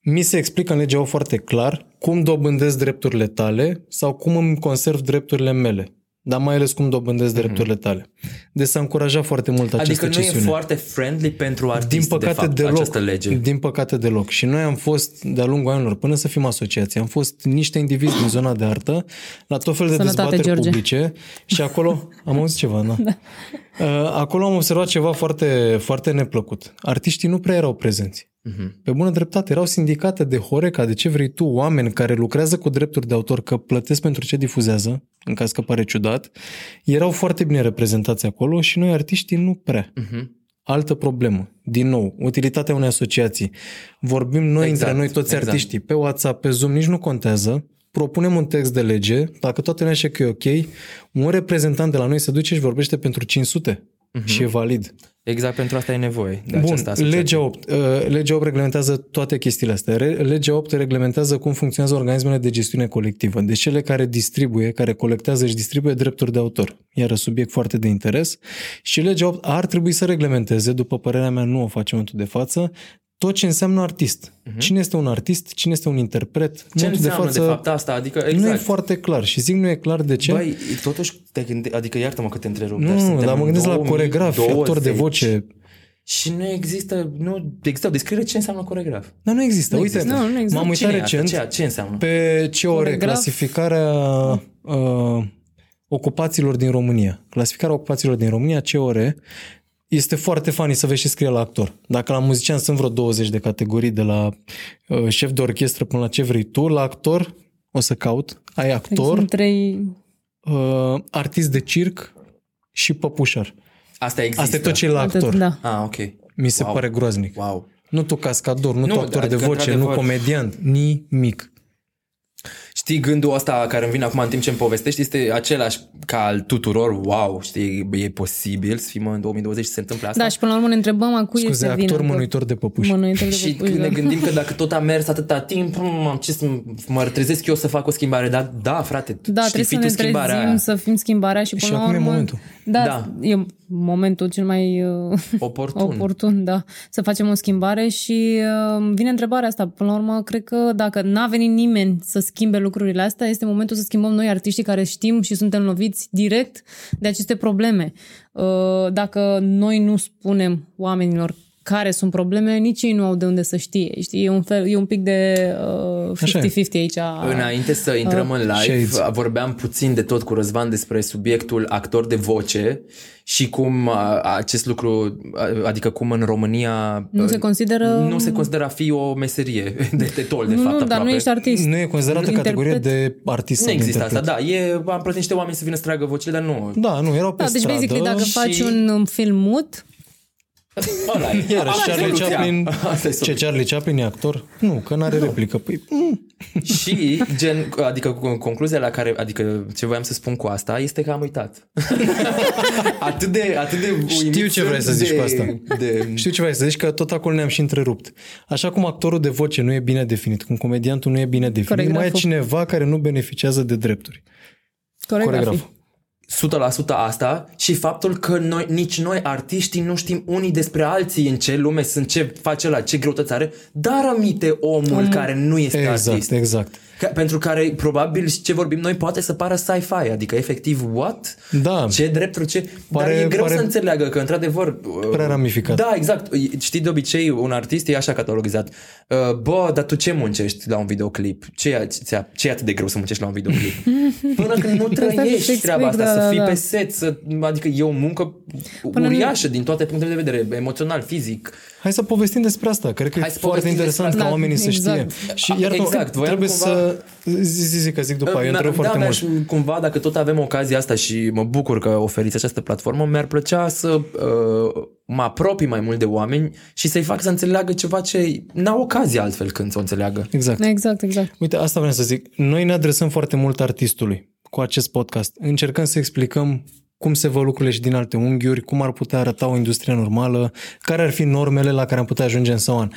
mi se explică în legea 8 foarte clar cum dobândesc drepturile tale sau cum îmi conserv drepturile mele. Dar mai ales cum dobândesc drepturile tale. Deci s-a încurajat foarte mult această Adică nu cesiune. e foarte friendly pentru artist, Din păcate de fapt, deloc. această lege. Din păcate deloc. Și noi am fost, de-a lungul anilor, până să fim asociații, am fost niște indivizi din zona de artă, la tot fel de Sănătate, dezbateri George. publice și acolo, am auzit ceva, da? da. Acolo am observat ceva foarte, foarte neplăcut. Artiștii nu prea erau prezenți. Mhm. Pe bună dreptate, erau sindicate de Horeca, de ce vrei tu, oameni care lucrează cu drepturi de autor, că plătesc pentru ce difuzează, în caz că pare ciudat, erau foarte bine reprezentați acolo și noi artiștii nu prea. Mhm. Altă problemă. Din nou, utilitatea unei asociații. Vorbim noi Exact, între noi, toți exact. artiștii, pe WhatsApp, pe Zoom, nici nu contează. Propunem un text de lege, dacă toată lumea știe că e ok, un reprezentant de la noi se duce și vorbește pentru 500 și e valid. Exact pentru asta e nevoie de Bun, această asociație. legea 8. Uh, legea 8 reglementează toate chestiile astea. Re- legea 8 reglementează cum funcționează organismele de gestiune colectivă. Deci cele care distribuie, care colectează și distribuie drepturi de autor. Iar subiect foarte de interes. Și legea 8 ar trebui să reglementeze, după părerea mea nu o face în momentul de față, tot ce înseamnă artist. Cine este un artist, cine este un interpret. În Mhm. Ce momentul înseamnă de, fapt asta? Adică, exact. nu e foarte clar. Și zic nu e clar de ce. Băi, totuși, te gânde... adică iartă-mă că te întrerup, dar nu, suntem dar mă în gândesc la coregraf, 2020 actor de voce. Și nu există, nu există o descriere ce înseamnă coregraf. Dar nu există. Nu Uite, există. Nu, nu există. m-am uitat Cine e asta? recent. Ce, ce înseamnă? Pe COR, Coregraf. clasificarea uh, ocupațiilor din România. Clasificarea ocupațiilor din România, COR, este foarte funny să vezi ce scrie la actor. Dacă la muzician sunt vreo 20 de categorii, de la uh, șef de orchestră până la ce vrei tu, la actor, o să caut, ai actor, Sunt trei... uh, artist de circ și păpușar. Asta există. Asta e tot ce e la actor. Atât, da. Ah, ok. Mi se Wow. pare groaznic. Wow. Nu tu cascador, nu, Nu, tu actor adică, de voce, nu într-adevăr. comediant, nimic. Știi, gândul ăsta care îmi vine acum în timp ce îmi povestești este același ca al tuturor. Wow, știi, e posibil să fim în 2020 și se întâmplă asta? Da, și până la urmă ne întrebăm a cui Scuze, este vina. actor că- mânuitor de păpuși. Mânuitor de Și păpuși, când ne da. gândim că dacă tot a mers atâta timp, hmm, am ce să mă trezesc eu să fac o schimbare, dar da, frate, Da, știi, trebuie fii să tu ne schimbarea trezim, aia. să fim schimbarea și până Și la acum e urmă... momentul. Da, Da. e momentul cel mai uh, Oportun. oportun, da, să facem o schimbare și uh, vine întrebarea asta. Până la urmă, cred că dacă n-a venit nimeni să schimbe lucrurile astea, este momentul să schimbăm noi artiștii care știm și suntem loviți direct de aceste probleme. Uh, Dacă noi nu spunem oamenilor care sunt probleme, nici ei nu au de unde să știe. Știi? E un, fel, e un pic de uh, Așa e. 50-50 aici. Înainte să intrăm în live, Shades. vorbeam puțin de tot cu Răzvan despre subiectul actor de voce și cum a, acest lucru, a, adică cum în România Nu se consideră... nu se consideră a fi o meserie de, de tol, de nu, fapt, nu, dar aproape. nu ești artist. Nu e considerată Interpret. categorie de artist Nu sau de există asta, interpret. da. E, am plătit niște oameni să vină să tragă vocile, dar nu. Da, nu, erau pe Da, deci stradă. basically dacă și- faci un um, film mut, Ăla e. Iarăși, Ăla e Charlie soluția. Chaplin, Asta e ce soluția. Charlie Chaplin e actor? Nu, că n-are replică. Păi, mm, Și, gen, adică cu- concluzia la care, adică ce voiam să spun cu asta este că am uitat. atât de, atât de Știu uimit ce vrei sunt să zici de, cu asta. De, știu ce vrei să zici, că tot acolo ne-am și întrerupt. Așa cum actorul de voce nu e bine definit, cum comediantul nu e bine definit, mai e Coregraful. cineva care nu beneficiază de drepturi. coregrafii. Coregraful. 100% asta și faptul că noi, nici noi, artiștii, nu știm unii despre alții în ce lume sunt, ce face la ce greutăți are, dar amite omul care nu este Exact, artist. exact. Ca, pentru care probabil ce vorbim noi poate să pară sci-fi, adică efectiv what? Da. Ce drepturi, ce... Pare- Dar e greu pare să înțeleagă că într-adevăr... Prea uh, ramificat. Da, exact. Știi, de obicei un artist e așa catalogizat. Uh, Bă, dar tu ce muncești la un videoclip? Ce e, ce, ce e atât de greu să muncești la un videoclip? Până când nu Asta să-ți trăiești explic, treaba asta, da, să da, fii da. pe set, să, adică e o muncă Până nu- uriașă din toate punctele de vedere, emoțional, fizic. Hai să povestim despre asta. Cred că Hai e să foarte povestim interesant despre ca asta. oamenii să Exact. știe. Și A, iar exact, voiam trebuie cumva- să... Zi, zi, zi, că zic după aia, eu Mi-a- întreb foarte da, mult. mi-aș- cumva, dacă tot avem ocazia asta și mă bucur că oferiți această platformă, mi-ar plăcea să uh, mă apropii mai mult de oameni și să-i fac să înțeleagă ceva ce n-au ocazie altfel când să o înțeleagă. Exact. Exact, exact. Uite, asta vreau să zic. Noi ne adresăm foarte mult artistului cu acest podcast. Încercăm să explicăm cum se văd lucrurile și din alte unghiuri, cum ar putea arăta o industrie normală, care ar fi normele la care am putea ajunge în sau an.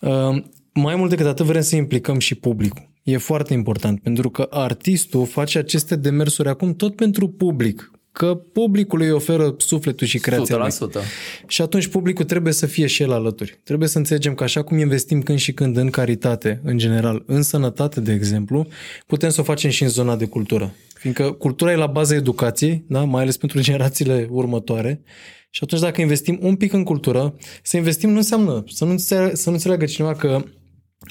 Uh, mai mult decât atât vrem să implicăm și publicul. E foarte important, pentru că artistul face aceste demersuri acum tot pentru public, că publicul îi oferă sufletul și creația lui. 100%. Și atunci publicul trebuie să fie și el alături. Trebuie să înțelegem că așa cum investim când și când în caritate, în general, în sănătate, de exemplu, putem să o facem și în zona de cultură. Fiindcă cultura e la baza educației, da? mai ales pentru generațiile următoare. Și atunci dacă investim un pic în cultură, să investim nu înseamnă să nu, înțeleagă, să nu înțeleagă cineva că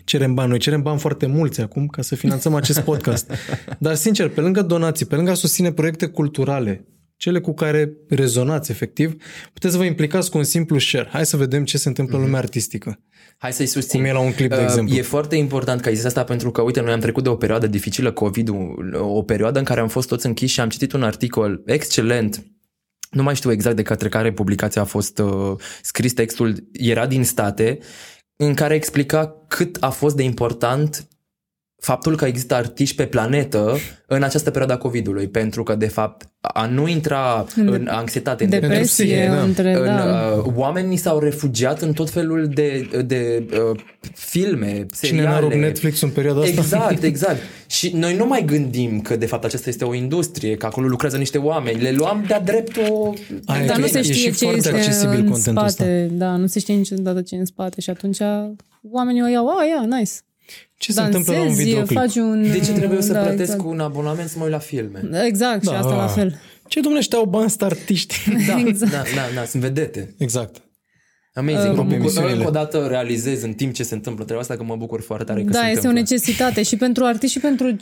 cerem bani. Noi cerem bani foarte mulți acum ca să finanțăm acest podcast. Dar, sincer, pe lângă donații, pe lângă a susține proiecte culturale, cele cu care rezonați efectiv, puteți să vă implicați cu un simplu share. Hai să vedem ce se întâmplă în lumea artistică. Hai să-i susțin. Cum e la un clip, de Uh, exemplu. E foarte important că ai zis asta pentru că, uite, noi am trecut de o perioadă dificilă, covid o perioadă în care am fost toți închiși și am citit un articol excelent nu mai știu exact de către care publicația a fost uh, scris textul, era din state, în care explica cât a fost de important faptul că există artiști pe planetă în această perioadă a COVID-ului, pentru că, de fapt, a nu intra în, în anxietate, în Pentru Depresie, psihe, da. între, în, da. uh, oamenii s-au refugiat în tot felul de, de uh, filme, Cine n-a seriale. rupt Netflix în perioada asta? Exact, exact. Și noi nu mai gândim că de fapt aceasta este o industrie, că acolo lucrează niște oameni. Le luam de-a dreptul... Aia Dar e nu că se e știe și ce foarte este accesibil în contentul spate. Da, nu se știe niciodată ce e în spate și atunci oamenii o iau, a, ia, nice. Ce se întâmplă la un Dansezi, videoclip? faci un... De ce trebuie eu să da, plătesc exact. un abonament să mă uit la filme? Exact, și Da. asta la fel. Ce domnule, ăștia au bani, sunt artiști. Da, Exact. da, da, da, sunt vedete. exact. Amazing. Mă Rup bucur, emisiunile. încă o dată realizez în timp ce se întâmplă treaba asta că mă bucur foarte tare că Da, se este o întâmplă. necesitate și pentru artiști și pentru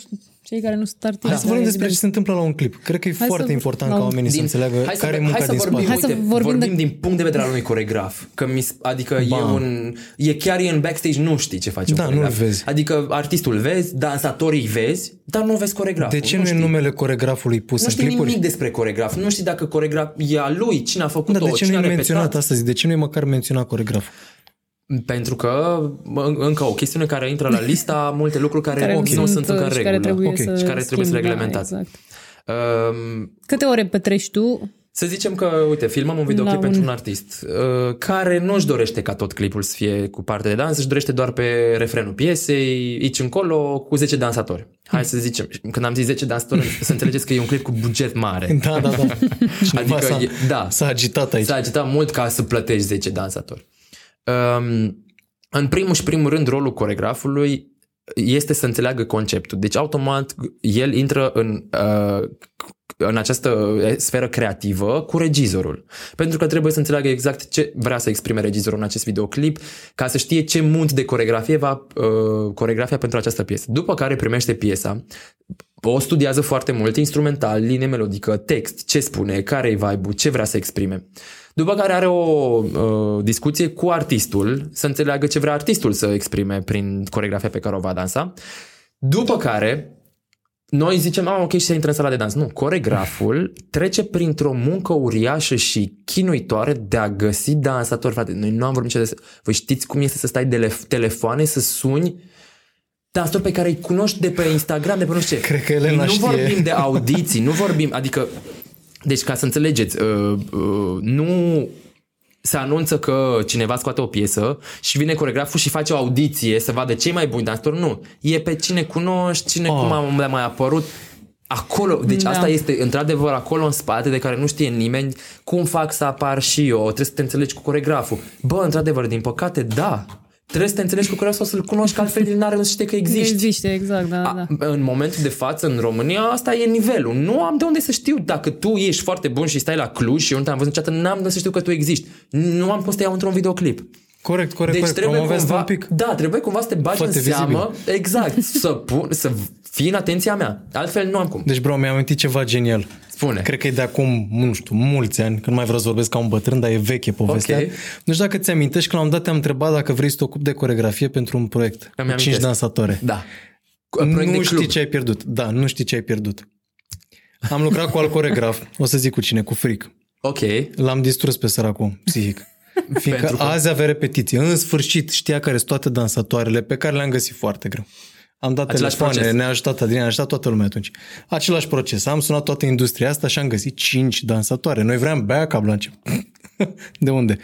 cei care nu sunt artiști. Hai să vorbim Da, despre ce se întâmplă la un clip. Cred că e Hai foarte să- important la ca un- oamenii să înțeleagă hai care e să, munca hai să din vorbim, spate. Hai să uite, vorbim vorbim de- din punct de vedere al unui coregraf. Că mi, s- adică e Bam. un... E chiar e în backstage, nu știi ce face Da, un coregraf. nu-l vezi. Adică artistul vezi, dansatorii vezi, dar nu vezi coregraful. De ce nu, e știi. numele coregrafului pus Nu în știi clipuri? nimic despre coregraf. Nu știi dacă coregraf e a lui, cine a Da, făcut-o, de ce cine nu a e repetat. menționat astăzi? De ce nu e măcar menționat coregraful? Pentru că în- încă o chestiune care intră la lista multe lucruri care, care nu sunt, sunt încă în și regulă. care trebuie Ok. să Și care trebuie să schimbi, reglementați. Da, exact. Um, Câte ore petreci tu? Să zicem că, uite, filmăm un videoclip La pentru un- un artist uh, care nu își dorește ca tot clipul să fie cu parte de dans, își dorește doar pe refrenul piesei, aici încolo, cu 10 dansatori. Hai să zicem, când am zis 10 dansatori, să înțelegeți că e un clip cu buget mare. Da, da, da. Cineva Adică s-a, e- da. s-a agitat aici. S-a agitat mult ca să plătești 10 dansatori. Um, în primul și primul rând, rolul coregrafului este să înțeleagă conceptul. Deci, automat, el intră în, uh, în această sferă creativă cu regizorul. Pentru că trebuie să înțeleagă exact ce vrea să exprime regizorul în acest videoclip, ca să știe ce munt de coregrafie va uh, coregrafia pentru această piesă. După care primește piesa, o studiază foarte mult, instrumental, linie melodică, text, ce spune, care e vibe ce vrea să exprime. După care are o uh, discuție cu artistul, să înțeleagă ce vrea artistul să exprime prin coregrafia pe care o va dansa. După care, noi zicem, ah, ok, și se intră în sala de dans. Nu, coregraful trece printr-o muncă uriașă și chinuitoare de a găsi dansatori, frate. Noi nu am vorbit niciodată. Voi știți cum este să stai de le- telefoane, să suni dansatori pe care îi cunoști de pe Instagram, de pe nu știu ce. Cred că Elena Nu știe. vorbim de audiții, nu vorbim, adică, deci ca să înțelegeți, uh, uh, nu se anunță că cineva scoate o piesă și vine coregraful și face o audiție să vadă cei mai buni dansatori. Nu. E pe cine cunoști, cine Oh. cum a le-a mai apărut. Acolo, deci Da. asta este într-adevăr acolo în spate de care nu știe nimeni cum fac să apar și eu, trebuie să te înțelegi cu coregraful. Bă, într-adevăr, din păcate, da. Trebuie să te înțelegi cu coregraful sau să-l cunoști, că altfel el n-are să știe că existi. Există, exact, da, da. A, în momentul de față, în România, asta e nivelul. Nu am de unde să știu dacă tu ești foarte bun și stai la Cluj și eu nu te-am văzut niciodată, n-am de unde să știu că tu existi. Nu am cum să te iau într-un videoclip. Corect, corect, Deci corect. trebuie Promovează cumva, un pic. da, trebuie cumva să te bagi Foarte în seamă, vizibil. exact, să, pun, să fii în atenția mea. Altfel nu am cum. Deci, bro, mi-am amintit ceva genial. Spune. Cred că e de acum, nu știu, mulți ani, când mai vreau să vorbesc ca un bătrân, dar e veche povestea. Ok. Nu știu dacă ți-amintești că la un dat te-am întrebat dacă vrei să te ocupi de coregrafie pentru un proiect. Îmi Cu cinci amintesc. dansatoare. Da. Cu- Proiect nu de știi club. ce ai pierdut. Da, nu știi ce ai pierdut. Am lucrat cu alt coregraf, o să zic cu cine, cu fric. Ok. L-am distrus pe săracul, psihic. Fiindcă Pentru că- azi avea repetiție. În sfârșit știa care sunt toate dansatoarele pe care le-am găsit foarte greu. Am dat Același telefoane, proces. ne-a ajutat Adrian, a ajutat toată lumea atunci. Același proces. Am sunat toată industria asta și am găsit cinci dansatoare. Noi vreau backup la început. de unde?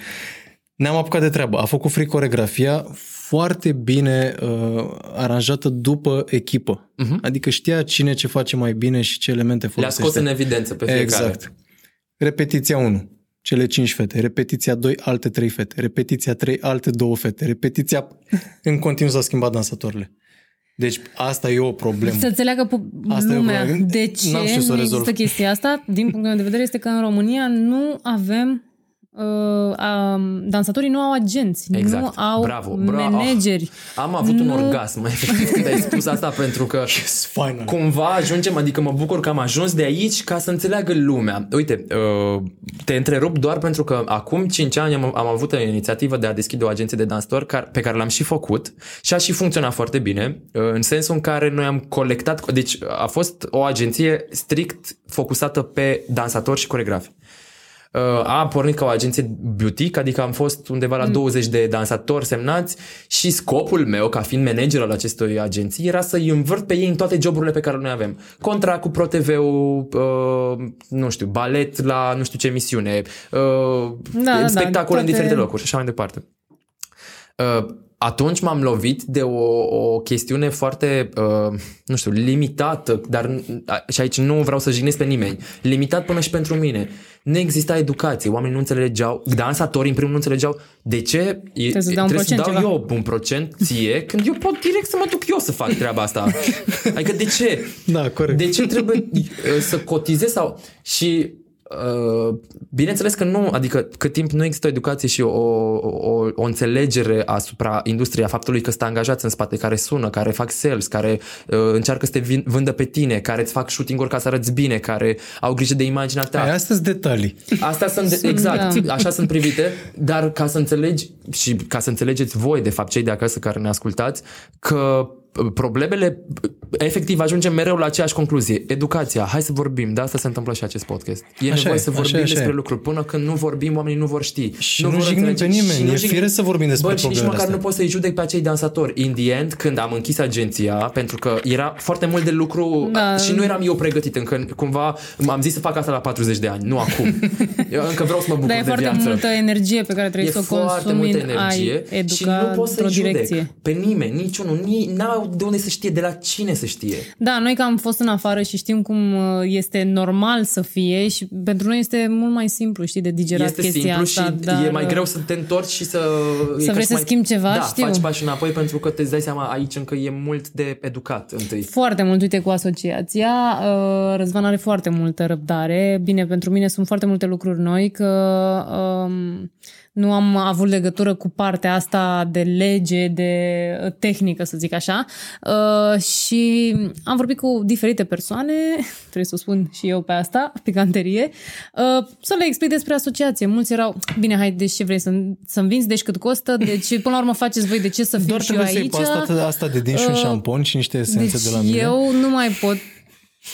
Ne-am apucat de treabă. A făcut free coregrafia foarte bine uh, aranjată după echipă. Uh-huh. Adică știa cine ce face mai bine și ce elemente Mhm. Le-a folosește. scos în evidență pe fiecare. Exact. Repetiția 1, cele 5 fete. Repetiția 2, alte 3 fete. Repetiția 3, alte 2 fete. Repetiția... În continuu s-au schimbat dansatorile. Deci asta e o problemă. Să înțeleagă pu- Asta e o lumea problemă. de ce N-am știut să o nu rezolv. există chestia asta. Din punctul meu de vedere este că în România nu avem uh, um, dansatorii nu au agenți, Exact. nu au Bravo, bravo. manageri. Am avut un Nu- orgasm mai efectiv când ai spus asta pentru că Yes, final. cumva ajungem, adică mă bucur că am ajuns de aici ca să înțeleagă lumea. Uite, uh, te întrerup doar pentru că acum 5 ani am, am avut o inițiativă de a deschide o agenție de dansori care, pe care l-am și făcut și a și funcționat foarte bine, uh, în sensul în care noi am colectat, deci a fost o agenție strict focusată pe dansatori și coregrafi. Uh, a pornit ca o agenție boutique, adică am fost undeva la 20 de dansatori semnați și scopul meu, ca fiind manager al acestei agenții, era să-i învârt pe ei în toate joburile pe care noi avem. Contract cu ProTV-ul, uh, nu știu, balet la nu știu ce emisiune, uh, Da, da, spectacole da, în diferite toate- locuri și așa mai departe. Uh, atunci m-am lovit de o, o chestiune foarte, uh, nu știu, limitată, dar a- și aici nu vreau să jignesc pe nimeni, limitat până și pentru mine. Nu exista educație, oamenii nu înțelegeau, dansatorii în primul nu înțelegeau de ce e, Trebuie să dau un trebuie să procent dau ceva. eu un procent ție când eu pot direct să mă duc eu să fac treaba asta. Adică de ce? Da, corect. De ce trebuie uh, să cotizezi sau... Și uh, bineînțeles că nu, adică cât timp nu există o educație și o, o, o înțelegere asupra industriei, a faptului că sunt angajați în spate, care sună, care fac sales, care uh, încearcă să te vin, vândă pe tine, care îți fac shooting-uri ca să arăți bine, care au grijă de imaginea ta. Ai, astea sunt detalii. Astea sunt, Sunt, exact, da. așa sunt privite, dar ca să înțelegi și ca să înțelegeți voi, de fapt, cei de acasă care ne ascultați, că problemele, efectiv, ajungem mereu la aceeași concluzie. Educația, hai să vorbim, de asta se întâmplă și acest podcast. E Așa nevoie e, să așa vorbim e, așa despre e. lucruri. Până când nu vorbim, oamenii nu vor ști. Și nu vor jignim înțelege. pe nimeni, Și nu e jignim- firesc să vorbim despre Bă, și nici problemele măcar astea. nu poți să-i judec pe acei dansatori. In the end, când am închis agenția, pentru că era foarte mult de lucru Da. și nu eram eu pregătit încă, cumva am zis să fac asta la 40 de ani, nu acum. Eu încă vreau să mă bucur Dar e de foarte viață. multă energie pe care trebuie E să o foarte consumi multă în energie ai și educa nu poți într-o să-i judec direcție. pe nimeni, niciunul. Ni, n-au de unde să știe, de la cine să știe. Da, noi că am fost în afară și știm cum uh, este normal să fie și pentru noi este mult mai simplu, știi, de digerat este chestia simplu asta. și dar, e mai uh, greu să te întorci și să... e ca vrei și să mai, schimbi ceva, da, știu. faci pași înapoi pentru că te dai seama aici încă e mult de educat întâi. Foarte mult, uite, cu asociația. uh, Răzvan are foarte multă răbdare. Bine, pentru mine sunt foarte multe lucruri noi, că um, nu am avut legătură cu partea asta de lege, de uh, tehnică, să zic așa. Uh, și am vorbit cu diferite persoane, trebuie să o spun și eu pe asta, picanterie, uh, să le explic despre asociație. Mulți erau, bine, hai, deci ce vrei, să, să-mi vinzi, deci cât costă, deci până la urmă faceți voi, de ce să fiu Doar și eu trebuie să aici? iei pe asta, asta de din și un Uh, șampon și niște esențe deci de la mine. eu nu mai pot,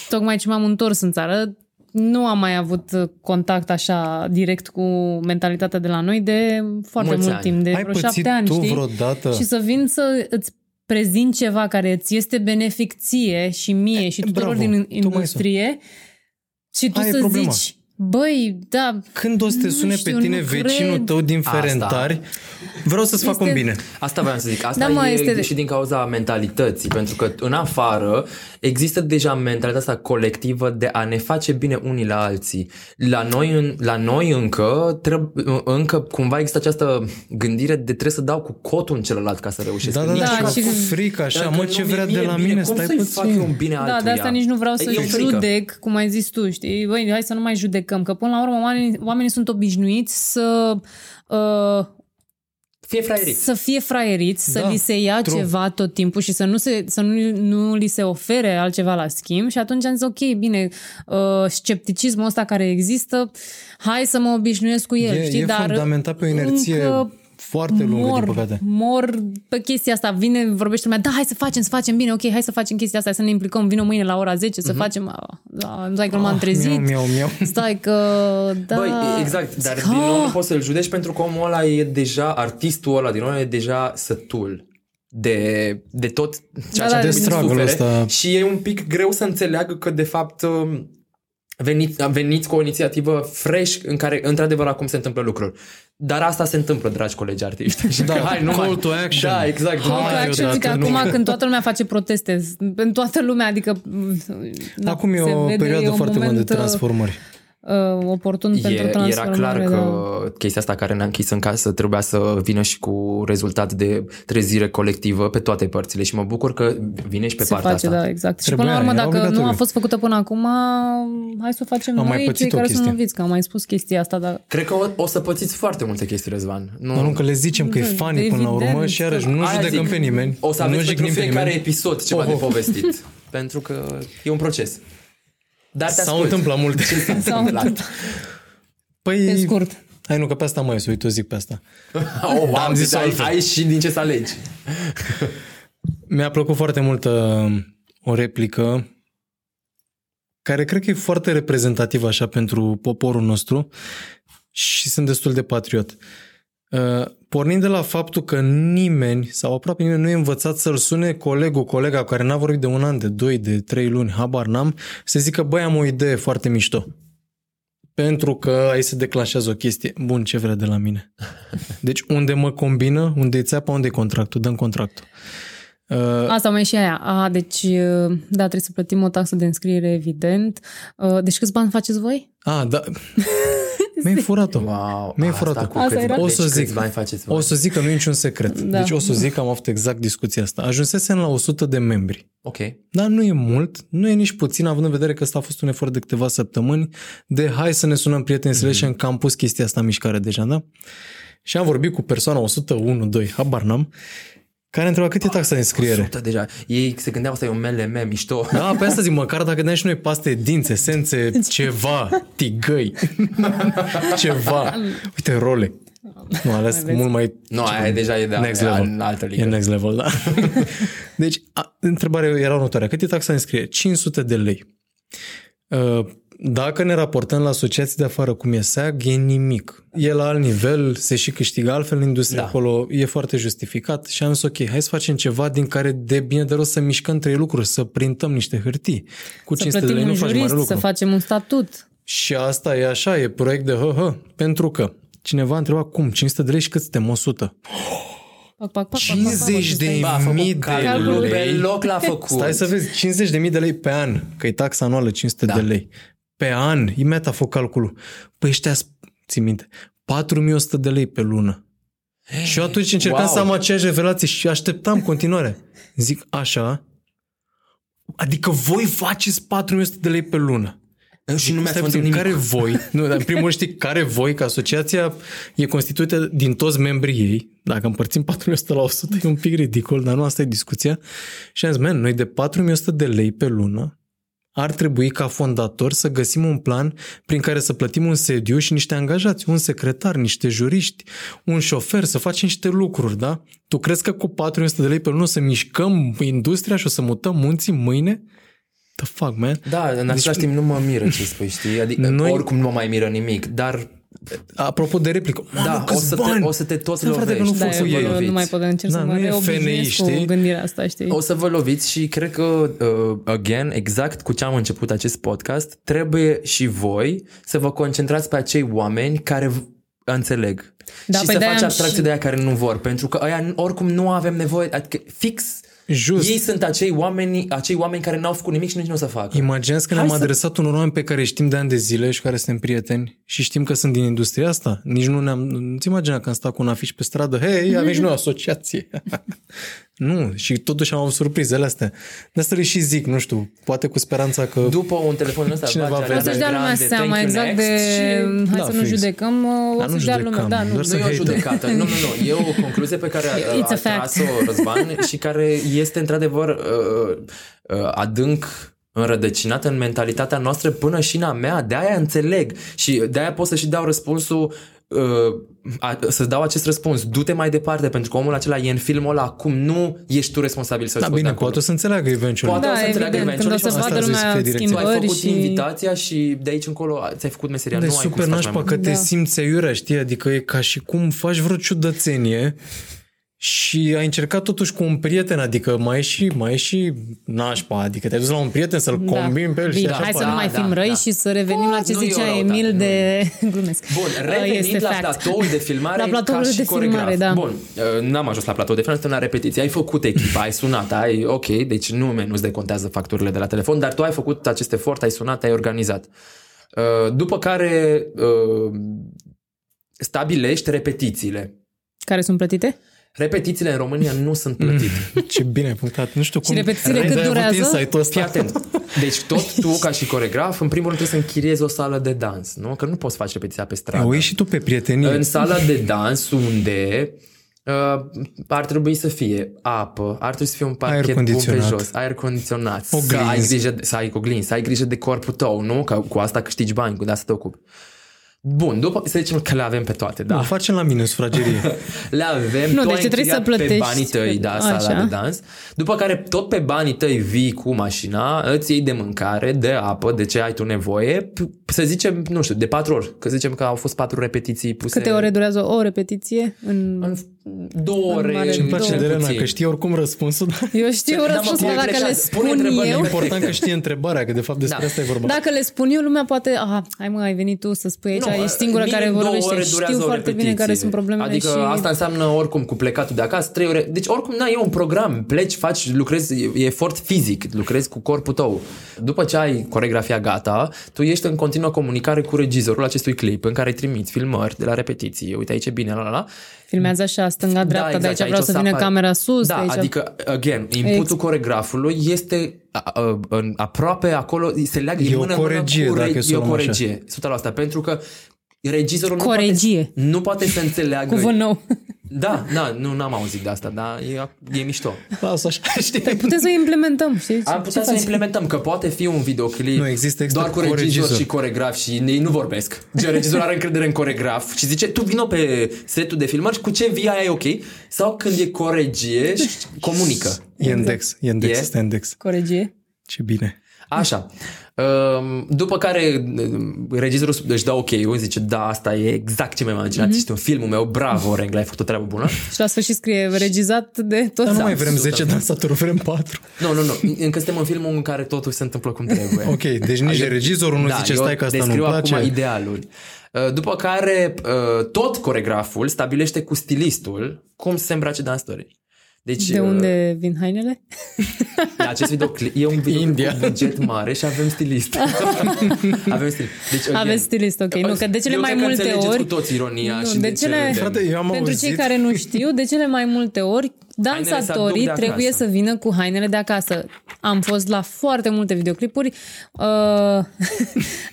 tocmai ce m-am întors în țară, nu am mai avut contact așa direct cu mentalitatea de la noi de foarte Mulți mult ani. timp, de Ai vreo pățit șapte ani, tu știi? vreodată? Și să vin să îți prezint ceva care îți este benefic ție și mie și tuturor bravo, din tu mai industrie și tu Aia e să problema. zici, băi, da, Când o să te Nu sune știu, pe tine nu vecinul cred. tău din Asta. Ferentari, vreau să-ți fac un Este- bine. Asta vreau să zic. Asta Da, mă, e este de- și din cauza mentalității, pentru că în afară există deja mentalitatea asta colectivă de a ne face bine unii la alții. La noi, în, la noi încă, treb, încă cumva există această gândire de trebuie să dau cu cotul în celălalt ca să reușesc. Da, da, Nici da, Da, și măcar- și- cu frică așa, Dacă mă, nu ce mi-e vrea de la bine, mine, cum stai să-i fac eu puțin. un bine Da, altuia? de asta nici nu vreau să E o frică. judec, cum ai zis tu, știi? Băi, hai să nu mai judecăm, că până la urmă oamenii, oamenii sunt obișnuiți să... Uh, Fie fraieriți. să fie fraieriți, să Da, li se ia true. ceva tot timpul și să nu, se, să nu, nu li se ofere altceva la schimb și atunci am zis, ok, bine, uh, scepticismul ăsta care există, hai să mă obișnuiesc cu el, E- știi? e Dar fundamentat pe o inerție încă foarte lungă, mor, din păcate. mor pe chestia asta. Vine, vorbește lumea, da, hai să facem, să facem bine, ok, hai să facem chestia asta, să ne implicăm, vină mâine la ora 10 să facem, a, da, stai că nu m-am trezit, Miau, miau, miau. stai că, da. Băi, exact, dar Zic, din nou nu "Ah!" poți să-l judești pentru că omul ăla e deja, artistul ăla din ăla e deja sătul de, de tot ceea Da, ce da, a de trebuit să struggle-ul sufere ăsta. și e un pic greu să înțeleagă că de fapt um, veniți, veniți cu o inițiativă fresh în care într-adevăr acum se întâmplă lucruri. Dar asta se întâmplă, dragi colegi artiști. Și Da, că, hai, nu call mai... to action. Da, exact. Call to Hai action, zic, odată, acum nu. când toată lumea face proteste, în toată lumea, adică... na, Acum e se o vede, perioadă e un foarte bună de moment, transformări. Uh, oportun pentru E, era transformare. clar da. că chestia asta care ne-a închis în casă trebuia să vină și cu rezultat de trezire colectivă pe toate părțile și mă bucur că vine și pe se partea face, asta. da, exact. Trebuia, și până la urmă, era dacă nu obligatoriu. a fost făcută până acum, hai să o facem Am mai noi, pățit cei o care chestie. sunt noviți, că am mai spus chestia asta, dar Cred că o, o să pățiți foarte multe chestii, Răzvan. Nu, Dar nu că le zicem că e Da, funny până la urmă evident, și iarăși nu Aia judecăm zic, pe nimeni. O să nu aveți pentru jignim pe fiecare nimeni. episod ceva Oh, de oh. povestit. pentru că e un proces. Dar te S-au ascult. întâmplat multe. Ce s-a S-au întâmplat? Păi, pe scurt. hai nu, că pe asta mai să uite, o zic pe asta. Oh, wow, Am zis deci ai, altfel. ai și din ce să alegi. Mi-a plăcut foarte mult uh, o replică care cred că e foarte reprezentativă așa pentru poporul nostru și sunt destul de patriot. Uh, pornind de la faptul că nimeni sau aproape nimeni nu e învățat să-l sune colegul, colega care n-a vorbit de un an, de doi, de trei luni, habar n-am, să zică, băi, am o idee foarte mișto. Pentru că aici se declanșează o chestie. Bun, ce vrea de la mine? Deci unde mă combină, unde e țeapa, unde e contractul, dăm contractul. Uh, Asta mai e și aia. A, deci, uh, da, trebuie să plătim o taxă de înscriere, evident. Uh, Deci câți bani faceți voi? a, da. Mi-ai furat-o. Wow, Mi-ai asta furat-o. cu Asta câți era? bani- O să deci zic. câți bani faceți voi? O să zic că nu e niciun secret. Da. Deci o să zic că am avut exact discuția asta. Ajunsesem la 100 de membri. Ok. Dar nu e mult, nu e nici puțin, având în vedere că ăsta a fost un efort de câteva săptămâni, de hai să ne sunăm prieteni să mm-hmm. că am pus chestia asta în mișcare deja, da? Și am vorbit cu persoana 101, 2, habar n-am, care întreba cât e taxa de înscriere. 100 deja. Ei se gândeau asta e un MLM mișto. Da, pe asta zic, măcar dacă dai și noi paste de dinți, esențe, ceva, tigăi, ceva. Uite, role. Nu, alea sunt vezi? mult mai Nu, aia deja e de next e level. în altă E ligă. next level, da. deci, a, întrebarea era următoarea. Cât e taxa de înscriere? 500 de lei. Uh, Dacă ne raportăm la asociații de afară cum e SEAG, e nimic. E la alt nivel, se și câștigă altfel în industrie Da. acolo, e foarte justificat și am zis ok, hai să facem ceva din care de bine de rost să mișcăm trei lucruri, să printăm niște hârtii. Cu Să 500 de plătim lei nu un faci mare jurist, lucru. să facem un statut. Și asta e așa, e proiect de hă-hă, pentru că cineva a întrebat cum, 500 de lei și cât suntem 100? Pac, pac, pac, pac, pac, 50 pac, de pac, Ba, a făcut mii de calculul lei. pe loc l-a făcut. Stai să vezi, 50 de mii de lei pe an, că e taxa anuală 500 Da. de lei. Pe an, imediat a făcut calculul. Păi ăștia, ții minte, 4100 de lei pe lună. Și eu atunci încercam wow. să am aceeași revelație și așteptam continuare. Zic, așa, adică voi faceți 4100 de lei pe lună. Și nu mi-ați Stai vândut puțin, nimic. care voi, nu, dar în primul rând știi, care voi, că asociația e constituită din toți membrii ei, dacă împărțim 4100 la 100 e un pic ridicol, dar nu asta e discuția. Și am zis, man, noi de 4100 de lei pe lună ar trebui ca fondator să găsim un plan prin care să plătim un sediu și niște angajați, un secretar, niște juriști, un șofer, să facem niște lucruri, da? Tu crezi că cu 400 de lei pe lună o să mișcăm industria și o să mutăm munții mâine? The fuck, man? Da, în același timp nu mă miră ce spui, știi? Adică Noi- Noi... oricum nu mă mai miră nimic, dar Apropo de replică, da, mamă, o câți să, te, bani! o să te tot Să frate că nu lovești. fac Da, să vă eu loviți. nu mai pot încerc Da, să mă nu e reobișnuiesc FNI, cu știi? gândirea asta, știi? O să vă loviți și cred că, uh, again, exact cu ce am început acest podcast, trebuie și voi să vă concentrați pe acei oameni care v- înțeleg. Da, și păi să de-aia faci am abstracție și- de aia care nu vor, pentru că aia oricum nu avem nevoie, adică fix Just. ei sunt acei oameni, acei oameni care n-au făcut nimic și nici nu o să facă. Imaginează că Hai ne-am să- adresat unor oameni pe care știm de ani de zile și care suntem prieteni și știm că sunt din industria asta. Nici nu ne-am... Nu-ți imagina că am stat cu un afiș pe stradă, hei, avem și noi o asociație. nu, și totuși am avut surprizele astea. De asta le și zic, nu știu, poate cu speranța că... După un telefon ăsta, Cineva face vrea O să-și dea Ariana lumea Grande, seama thank you exact de... next și- Hai Da, să nu fix. judecăm, o Dar nu să-și dea lumea... judecăm, Da, nu, doar să Nu e o hate. judecată, nu, nu, nu. E o concluzie pe care a, It's a, a fact. tras-o Răzvan și care este într-adevăr uh, uh, adânc înrădăcinată în mentalitatea noastră până și în a mea. De-aia înțeleg și de-aia pot să și dau răspunsul uh, a, să-ți dau acest răspuns, du-te mai departe, pentru că omul acela e în filmul ăla acum, nu ești tu responsabil să-l Da, scoți bine, de acolo. poate o să înțeleagă eventual. Poate Da, o să înțeleagă evident, când o eventual să și asta vadă zic să lumea fie direct. tu ai schimbări făcut și... invitația și de aici încolo ți-ai făcut meseria, Dar e nu ai cum super să faci nașpa mai că mult. te Da. simți aiurea, știi? Adică e ca și cum faci vreo ciudățenie și ai încercat totuși cu un prieten, adică mai e și, mai e și nașpa, adică te-ai dus la un prieten să-l Da. combini pe el și Bine, așa hai să poate. nu mai Da, fim da, răi da. și să revenim la ce nu e o zicea răutate, Emil nu. de... Glumesc. Bun, Uh, revenind este la fact. platoul de filmare La platoul ca și de filmare, coregraf. da. Bun, uh, n-am ajuns la platoul de filmare, suntem la repetiție. Ai făcut echipa, ai sunat, ai, ok, deci nu, nu-ți decontează facturile de la telefon, dar tu ai făcut acest efort, ai sunat, ai organizat. Uh, După care uh, stabilești repetițiile. Care sunt plătite? Repetițiile în România nu sunt plătite. Ce bine ai punctat. Nu știu cum... repetițiile cât de-aia ai avut durează? insight-ul ăsta. Fii atent. Deci tot tu, ca și coregraf, în primul rând trebuie să închiriezi o sală de dans, nu? Că nu poți face repetiția pe stradă. Au ieșit și tu pe prietenie. În sala de dans unde uh, ar trebui să fie apă, ar trebui să fie un Aer parchet bun pe condiționat. jos, aer condiționat, să Oglinzi. ai grijă, de, să ai oglinzi, să ai grijă de corpul tău, nu? Că cu asta câștigi bani, cu de asta te ocupi. Bun, după, să zicem că le avem pe toate, da? Da. facem la mine sufragerie. Le avem, Nu, tu deci ai trebuie să închiriat pe plătești. banii tăi, da, sala Așa. de dans. După care tot pe banii tăi vii cu mașina, îți iei de mâncare, de apă, de ce ai tu nevoie, p- să zicem, nu știu, de patru ori. Că zicem că au fost patru repetiții puse... Câte ore durează o repetiție? În... În două ore. mare- Și îmi place Două. de Elena, puțin. că știe oricum răspunsul, dar Eu știu Da, mă, răspunsul, cum dar dacă le reflexează? Spune spun întrebările eu... e important că știe întrebarea, că de fapt despre Da. asta e vorba. Dacă le spun eu, lumea poate... Aha, hai mă, ai venit tu să spui aici, Nu, ești singura minim care două vorbește. ore durează Știu o foarte bine repetiție. care sunt problemele Adică și... asta înseamnă oricum cu plecatul de acasă, trei ore. Deci oricum, na, e un program. Pleci, faci, lucrezi, e e efort fizic, lucrezi cu corpul tău. După ce ai coregrafia gata, tu ești în continuă comunicare cu regizorul acestui clip în care îi trimiți filmări de la repetiție. Uite aici e bine, la la la. Filmează așa, stânga-dreapta, Da, de exact, aici vreau aici o să să vină apare- camera sus, Da, de aici... adică, again, inputul Ex- coregrafului este a, a, în, aproape acolo, se leagă E e o mână în mână coregie, cu dacă re- să e o o luăm așa. coregie, 100%, pentru că regizorul nu Coregie. poate, nu poate să înțeleagă Cuvânt nou. Da, da, nu n-am auzit de asta, dar e, e mișto. Lasă așa, știi? Putem să o implementăm, știi? Am Ce putea să faci? implementăm, că poate fi un videoclip Nu, există extra doar cu regizor, coregizor. și coregraf și ei nu vorbesc. Gen, regizorul are încredere în coregraf și zice, tu vino pe setul de filmări și cu ce vii aia e ok. Sau când e coregie și comunică. E index, e index, E? este index. Coregie. Ce bine. Așa. Um, După care um, regizorul își dă ok-ul, zice, da, asta e exact ce mi-am imaginat, Mhm. este un filmul meu, bravo, Rengla, ai făcut o treabă bună. Și la sfârșit scrie regizat de tot. Dar nu Da, mai vrem 100%. 10 dansatori, vrem 4. Nu, nu, nu, încă suntem în filmul în care totul se întâmplă cum trebuie. Ok, deci nici Eu- regizorul nu zice eu stai că asta nu-mi descriu place. acum idealul. Uh, După care uh, tot coregraful stabilește cu stilistul cum se îmbrace danstorii. Deci, De uh, unde vin hainele? La acest videoclip e un video India. cu buget mare și avem stilist. avem stilist. Deci, again, Aveți stilist, ok. Nu, că de cele eu mai cred că multe înțelegeți ori... cu toți ironia Nu, și de de, cele- ce râdem. Frate, eu am Pentru auzit... cei care nu știu, de cele mai multe ori, Hainele se aduc dansatorii de trebuie acasă. să vină cu hainele de acasă. Am fost la foarte multe videoclipuri uh,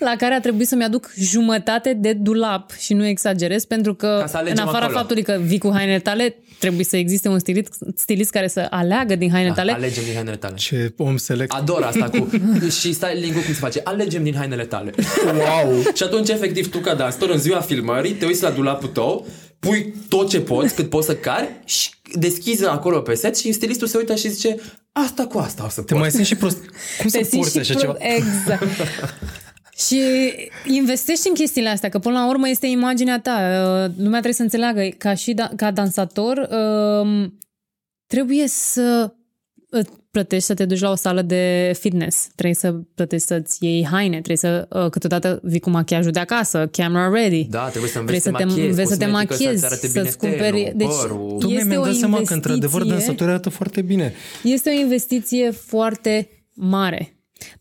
la care a trebuit să-mi aduc jumătate de dulap și nu exagerez, pentru că Ca să în alegem afara acolo. faptului că vii cu hainele tale, trebuie să existe un stilist, stilist care să aleagă din hainele Da, tale. alegem din hainele tale. Ce om select. Ador asta cu... și styling cum se face? Alegem din hainele tale. Wow! și atunci, efectiv, tu ca danstor, în ziua filmării, te uiți la dulapul tău, pui tot ce poți, cât poți să cari și deschizi acolo pe set și stilistul se uită și zice asta cu asta o să Te pot. mai simți și prost. Cum să Te simți porți și așa pro- ceva? Exact. și investești în chestiile astea, că până la urmă este imaginea ta. Uh, Lumea trebuie să înțeleagă, ca și da, ca dansator, um, trebuie să îți plătești să te duci la o sală de fitness, trebuie să plătești să-ți iei haine, trebuie să uh, câteodată vii cu machiajul de acasă, camera ready. Da, trebuie să înveți Trebuie să te, machiezi, înveți să te cosmetică, machiezi, să-ți arate bine să-ți cumperi... tenul, Deci părul. Tu este mi-am o dat seama că într-adevăr investiție- dansatorii arată foarte bine. este o investiție foarte mare.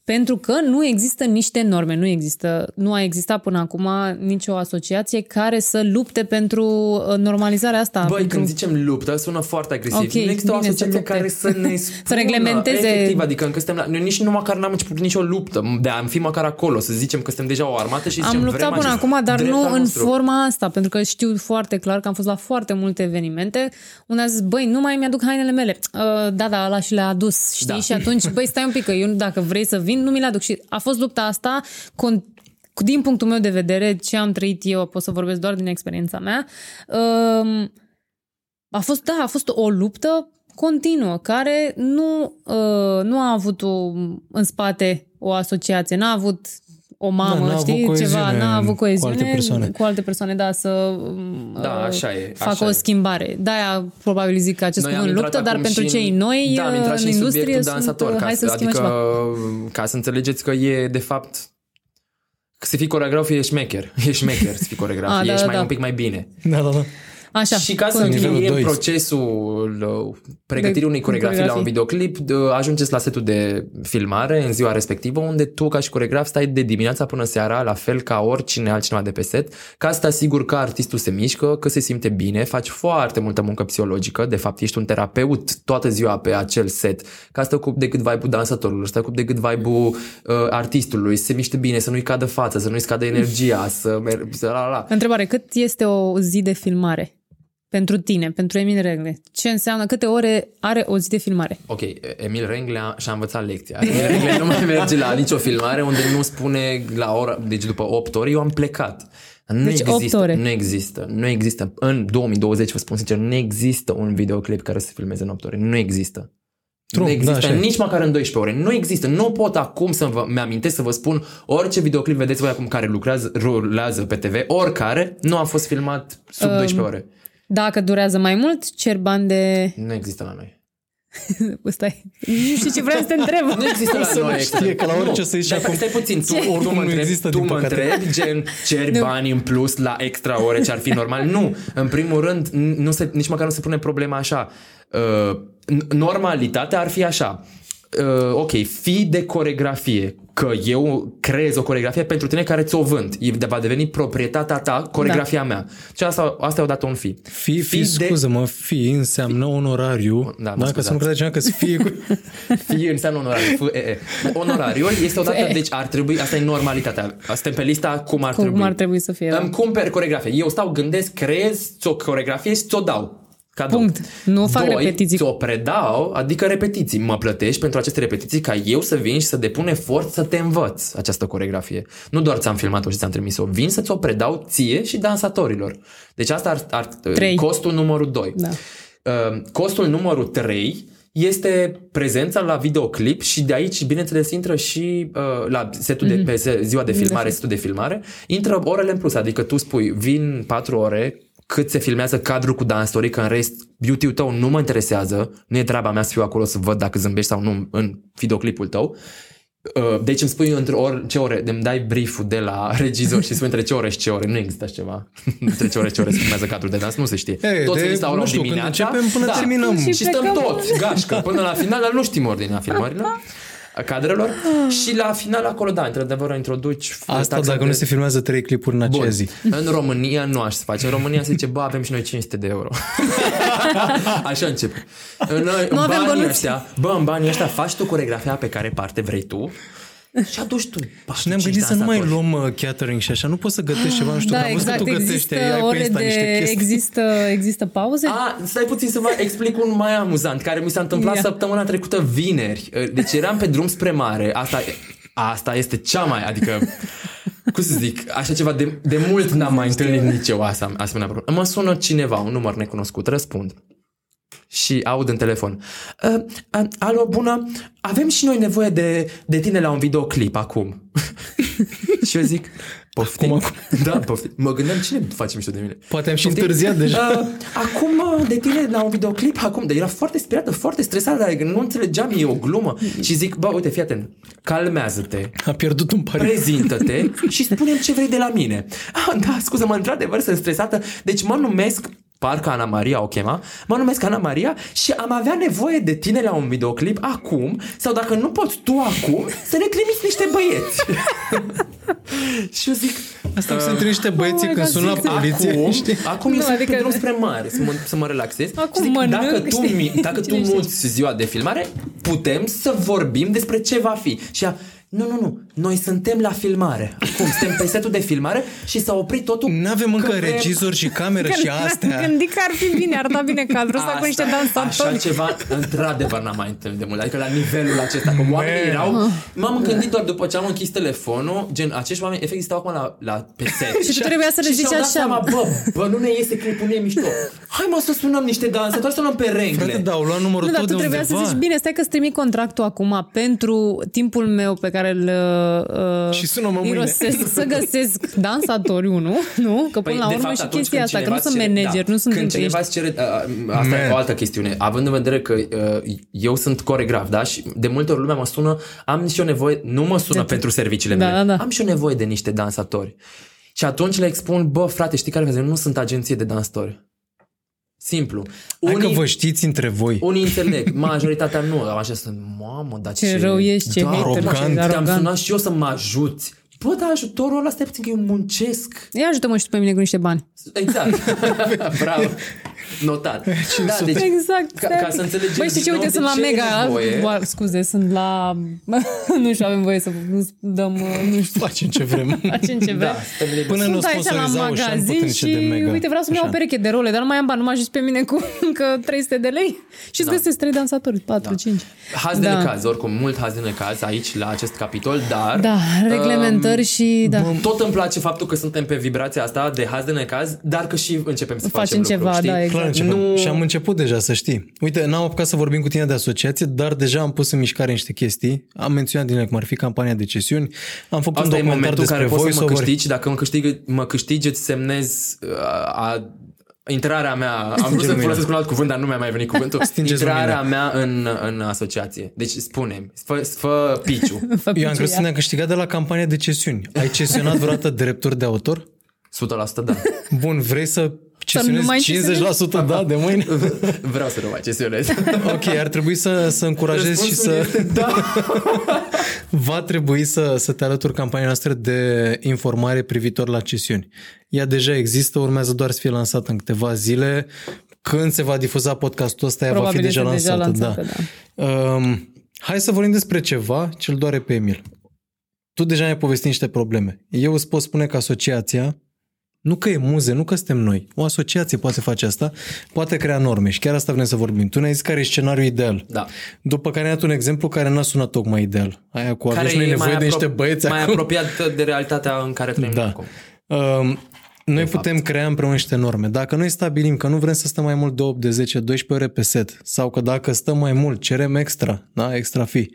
Pentru că nu există niște norme, nu există, nu a existat până acum nicio asociație care să lupte pentru uh, normalizarea asta. Băi, pentru... când zicem luptă, sună foarte agresiv. Ok, nu există o bine, să asociație lupte. care să ne spună, Să reglementeze- Efectiv, adică încă suntem la... Noi nici nu măcar n-am început nicio luptă de a fi măcar acolo, să zicem că suntem deja o armată și zicem Am luptat vrem până acest acum, dar drept nu al în nostru. forma asta, pentru că știu foarte clar că am fost la foarte multe evenimente unde a zis, băi, nu mai mi-aduc hainele mele. Uh, da, da, ăla și le-a adus, știi? Da. Și atunci, băi, stai un pic, că eu dacă vrei să vin, nu mi le aduc. Și a fost lupta asta con- din punctul meu de vedere, ce am trăit eu, pot să vorbesc doar din experiența mea, um, a fost, da, a fost o luptă continuă, care nu, uh, nu a avut o, în spate o asociație, n-a avut o mamă, Da, n-a avut știi, coeziune ceva, n-a avut cu alte coeziune persoane. cu alte persoane, da, să Da, uh, așa e, facă așa o e. schimbare. De-aia probabil zic că acest Noi am cuvânt intrat luptă, dar acum pentru și în- cei noi da, am intrat în și în industrie subiectul sunt, dansator, uh, ca hai să să, schimbăm adică, ceva. ca să înțelegeți că e, de fapt, că să fii coregraf e șmecher. E șmecher să fii coregraf. Ah, da, Ești da, mai da. un pic mai bine. Da, da, da. Așa, și ca să continuu. Nivelul încheiem doi. procesul uh, pregătirii unei coregrafii la un coregrafii. videoclip, de- ajungeți la setul de filmare în ziua respectivă, unde tu ca și coregraf stai de dimineața până seara, la fel ca oricine altcineva de pe set, ca să te asiguri că artistul se mișcă, că se simte bine, faci foarte multă muncă psihologică, de fapt ești un terapeut toată ziua pe acel set, ca să te ocupi de cât vibe-ul dansatorului, să te ocupi de cât vibe-ul uh, artistului, să se miște bine, să nu-i cadă fața, să nu-i scadă energia, să, mer- să la la la. Întrebare, cât este o zi de filmare? Pentru tine, pentru Emil Regle. Ce înseamnă, câte ore are o zi de filmare? Ok, Emil Rengle a- și-a învățat lecția. Emil Rengle nu mai merge la nicio filmare unde nu spune la ora, deci după 8 ore, eu am plecat. Nu Deci opt există, ore. nu există, nu există. În 2020, vă spun sincer, nu există un videoclip care să se filmeze în 8 ore. Nu există. True, nu da, există așa e. nici măcar în 12 ore. Nu există. Nu pot acum să vă, mi-amintesc să vă spun orice videoclip vedeți voi acum care lucrează, rulează pe TV, oricare, nu a fost filmat sub Um, 12 ore. Dacă durează mai mult, cer bani de... Nu există la noi. Stai, nu știu ce vreau să te întreb. Nu există la Să nu noi. știe că la orice Nu. o să zici Dar acum- Stai puțin, tu, Ce? tu Oricum mă nu întrebi, există, tu din mă păcate. întrebi, gen, ceri Nu. bani în plus la extra ore ce ar fi normal? Nu. În primul rând, n- nu se, nici măcar nu se pune problema așa. Uh, n- normalitatea ar fi așa. Uh, ok, fii de coregrafie, că eu creez o coregrafie pentru tine care ți-o vând. E de va deveni proprietatea ta, coregrafia Da. mea. Și asta, asta e odată un fi. Fi, fi, scuză-mă, fi înseamnă onorariu. Da, mă da, ca să nu scuzați. crede cineva că să fie cu... Fie înseamnă onorariu. F- e, e. Onorariul este odată, F- e. deci ar trebui, asta e normalitatea. Suntem pe lista cum ar Cum trebui. ar trebui să fie, da. Îmi cumperi coregrafie. Eu stau, gândesc, creez, ți-o coregrafie și ți-o dau. Cadou. Punct. Nu fac Doi, repetiții. ți-o predau, adică repetiții. Mă plătești pentru aceste repetiții ca eu să vin și să depun efort să te învăț această coregrafie. Nu doar ți-am filmat-o și ți-am trimis-o. Vin să ți-o predau ție și dansatorilor. Deci asta ar, ar Trei. costul numărul 2. Da. Uh, costul numărul 3 este prezența la videoclip și de aici, bineînțeles, intră și uh, la setul de, pe se- ziua de filmare, setul de filmare, intră orele în plus, adică tu spui, vin 4 ore, cât se filmează cadrul cu dansatorii, că în rest beauty-ul tău nu mă interesează, nu e treaba mea să fiu acolo să văd dacă zâmbești sau nu în videoclipul tău. Uh, Deci îmi spui între ori, ce ore, îmi dai brief-ul de la regizor și spui între ce ore și ce ore. Nu există așa ceva. între ce ore și ce ore se filmează cadrul de dans, nu se știe. E, Toți de- vin la ora nu 8 știu, când dimineața. începem până terminăm. Și, Și stăm plecăm. toți, gașcă, până la final, dar nu știm ordinea filmărilor, a cadrelor. și la final acolo, da, într-adevăr, introduci Asta taxa dacă de- nu se filmează trei clipuri în acea Bun. zi. În România nu aș să face. În România se zice, bă, avem și noi 500 de euro. Așa începe. În, în Nu avem banii bănuți. ăștia, bă, în banii ăștia faci tu coregrafia pe care parte vrei tu și aduci tu. Și ne-am gândit să nu mai luăm uh, catering și așa. Nu poți să gătești ceva, nu știu, Da, că am văzut că exact. tu gătești, Există ai pe ore Insta niște de... chestii. Există, există pauze? A, stai puțin să vă explic un mai amuzant care mi s-a întâmplat Ia. săptămâna trecută vineri. Deci eram pe drum spre mare. Asta, asta este cea mai, adică cum să zic, așa ceva de, de mult n-am mai întâlnit nici eu asta, asemenea problemă. Mă sună cineva, un număr necunoscut, răspund. Și aud în telefon. Uh, uh, alo, bună, avem și noi nevoie de, de tine la un videoclip acum. și eu zic, poftim? Acum, Da, poftim. Mă gândeam, cine face mișto de mine? Poate am și Poftim? întârziat deja. Uh, acum uh, de tine la un videoclip, acum, dar era foarte speriată, foarte stresată, adică nu înțelegeam, e o glumă. Și zic, bă, uite, fii atent, calmează-te, A pierdut un pariu. prezintă-te și spune ce vrei de la mine. Ah, da, scuză-mă, într-adevăr sunt stresată, deci mă numesc parcă Ana Maria o chema, mă numesc Ana Maria și am avea nevoie de tine la un videoclip acum sau dacă nu poți tu acum, să ne trimiți niște băieți. și eu zic, Asta sunt niște băieții Oh my când God, sună la zic, poliție. Acum, știi? acum Nu, eu sunt adică- pe drum spre mare să mă, să mă relaxez. Acum Și zic, mănânc, dacă tu, știi? mi, dacă tu Cine știe? muți ziua de filmare, putem să vorbim despre ce va fi. Și ea, nu, nu, nu, noi suntem la filmare. Acum suntem pe setul de filmare și s-a oprit totul. Nu avem încă că vrem- regizor și cameră și astea. Gândi că ar fi bine, ar da bine că a vrut să cu niște Așa dansatori. ceva, într-adevăr, n-am mai întâlnit de mult. Adică la nivelul acesta, că oamenii Man. erau... M-am gândit doar după ce am închis telefonul, gen, acești oameni efectiv stau acum la, la pe set. Și tu trebuia să le și zici și-au dat așa. Seama, bă, bă, nu ne iese clipul, nu e mișto. Hai mă să sunăm niște dansatori, să luăm pe rengle. Frate, da, au luat numărul Nu, dar tot tu de trebuia undeva. să zici, bine, stai că-ți trimit contractul acum pentru timpul meu pe care îl uh, Și sună-mă mâine. irosesc să găsesc dansatori, nu? Nu? Că până la urmă și atunci chestia când asta, că cineva nu sunt îți cere- manager, da, nu sunt Când ești- cineva îți cere, a, a, asta e Man. o altă chestiune. Având în vedere că uh, eu sunt coregraf, da? Și de multe ori lumea mă sună, am și o nevoie, nu mă sună pentru serviciile Da, mele, da, da. am și o nevoie de niște dansatori. Și atunci le expun, bă, frate, știi care nu sunt agenție de dansatori. Simplu. Hai că vă știți între voi. Unii înțeleg, majoritatea nu. Am așa sunt, mamă, dar ce... Ce rău ești, ce da, hater, mă, ce Te-am arogant. sunat și eu să mă ajuți. Bă, dar ajutorul ăla, stai puțin că eu muncesc. Ia ajută-mă și tu pe mine cu niște bani. Exact. Bravo. Notat. Da, deci, Exact. ca, ca să înțelegem Băi, știi ce? din nou Uite, de sunt la ce e Mega. nevoie. Boa, scuze, sunt la... nu știu, avem voie să dăm... Nu știu, Facem ce vrem. facem ce vrem. Da, suntem liberi. Până nu Sunt aici la sponsorizau și am magazin puternice de și mega. uite, vreau să-mi iau o Așa. pereche de role, dar nu mai am bani, nu mă ajut pe mine cu încă 300 de lei și îți Da. găsesc 3 dansatori, 4, 5. Haz de Da. necaz, oricum, mult haz de necaz aici, la acest capitol, dar... Da, reglementări și da. Tot îmi place faptul că suntem pe vibrația asta de haz de necaz, dar că și începem să Facem facem ceva, lucruri, da, știi? Exact. Clar începem. Nu- Și am început deja, să știi. Uite, n-am apucat să vorbim cu tine de asociație, dar deja am pus în mișcare niște chestii. Am menționat din ele cum ar fi campania de cesiuni. Am făcut Asta un e documentar momentul în despre care poți să mă voice-over. câștigi. Dacă mă câștigi, mă câștigi îți semnez uh, a, intrarea mea. Am vrut să lumina. folosesc un alt cuvânt, dar nu mi-a mai venit cuvântul. Stingeți intrarea mea în, în asociație. Deci spune fă, fă piciu. Fă Eu am crezut piciuia. că ne-am câștigat de la campania de cesiuni. Ai cesionat vreodată drepturi de autor? 100% da. Bun, vrei să nu mai cesionezi 50% da de mâine? Vreau să nu mai cesionez. Ok, ar trebui să, să încurajezi și să... da. Va trebui să, să te alături campania noastră de informare privitor la cesiuni. Ea deja există, urmează doar să fie lansată în câteva zile. Când se va difuza podcastul ăsta, ea va fi Probabil deja este deja lansată. lansată, da. Um, hai să vorbim despre ceva ce îl doare pe Emil. Tu deja ne-ai povestit niște probleme. Eu îți pot spune că asociația, nu că e muze, nu că suntem noi, o asociație poate face asta, poate crea norme și chiar asta vrem să vorbim. Tu ne-ai zis care e scenariul ideal. Da. După care ne-ai dat un exemplu care n-a sunat tocmai ideal. Aia cu Care aveți noi e nevoie mai de niște apro- băieți mai acum. apropiat de realitatea în care trăim Da. acum. Um, noi putem crea împreună niște norme. Dacă noi stabilim că nu vrem să stăm mai mult de 8, de 10, 12 ore pe set sau că dacă stăm mai mult cerem extra, da, extra fi,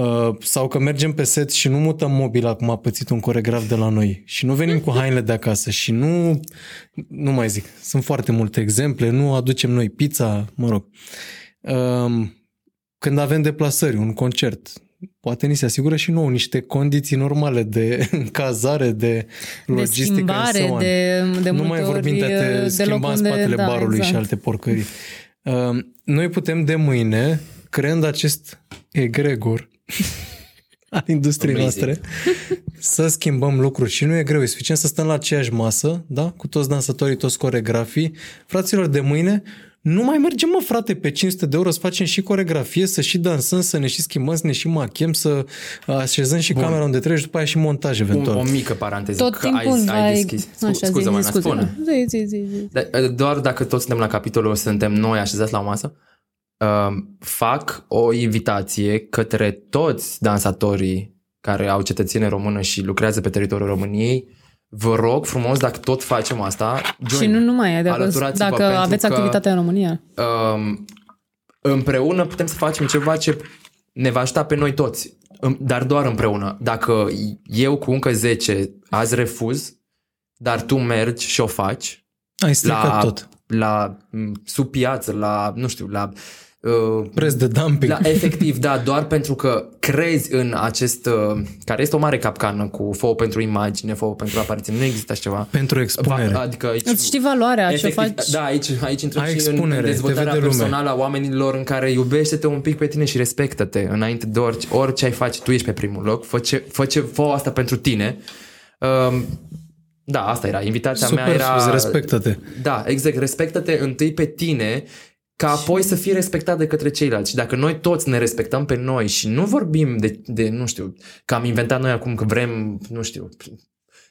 uh, sau că mergem pe set și nu mutăm mobila cum a pățit un coregraf de la noi și nu venim cu hainele de acasă și nu, nu mai zic, sunt foarte multe exemple, nu aducem noi pizza, mă rog. Um, când avem deplasări, un concert, poate ni se asigură și nouă niște condiții normale de cazare, de De logistică schimbare, and so on. de, de nu multe mai vorbim ori, de a te de schimba loc în unde- spatele da, barului exact. și alte porcării. Uh, Noi putem de mâine, creând acest egregor al industriei Amazing. noastre, să schimbăm lucruri. Și nu e greu, e suficient să stăm la aceeași masă, da? cu toți dansatorii, toți coregrafii. Fraților, de mâine nu mai mergem, mă, frate, pe 500 de euro să facem și coregrafie, să și dansăm, să ne și schimbăm, să ne și machem, să așezăm și camera unde trebuie și după aia și montaj Un, eventual. o mică paranteză. Tot că timpul ai, ai ai... deschis. Scu- Așa, scuză, zi, mă, zi, scuze. spune. Zi, zi, zi, zi. Da, Doar dacă toți suntem la capitolul suntem noi așezați la o masă, uh, fac o invitație către toți dansatorii care au cetățenie română și lucrează pe teritoriul României. Vă rog frumos, dacă tot facem asta, join. Și nu numai, dacă, Alăturați-vă dacă pentru aveți că- activitate în România. um, împreună putem să facem ceva ce ne va ajuta pe noi toți, Îm- dar doar împreună. Dacă eu cu încă 10 azi refuz, dar tu mergi și o faci, Ai stricat la, tot. la m, sub piață, la, nu știu, la uh, Preț de dumping. da, efectiv, da, doar pentru că crezi în acest, uh, care este o mare capcană cu foul pentru imagine, foul pentru apariție, nu există așa ceva. Pentru expunere. Va, adică aici, Îți știi valoarea, ce Efectiv, faci. Da, aici, aici intrăm Ai și în, expunere, în te dezvoltarea vede lumea. personală a oamenilor în care iubește-te un pic pe tine și respectă-te înainte de orice, orice ai face, tu ești pe primul loc, fă, ce, fă, ce, fă asta pentru tine. Um, da, asta era, invitația Super mea era... sus, respectă-te. Da, exact, respectă-te întâi pe tine ca apoi să fie respectat de către ceilalți. Și dacă noi toți ne respectăm pe noi și nu vorbim de, de nu știu, că am inventat noi acum că vrem, nu știu,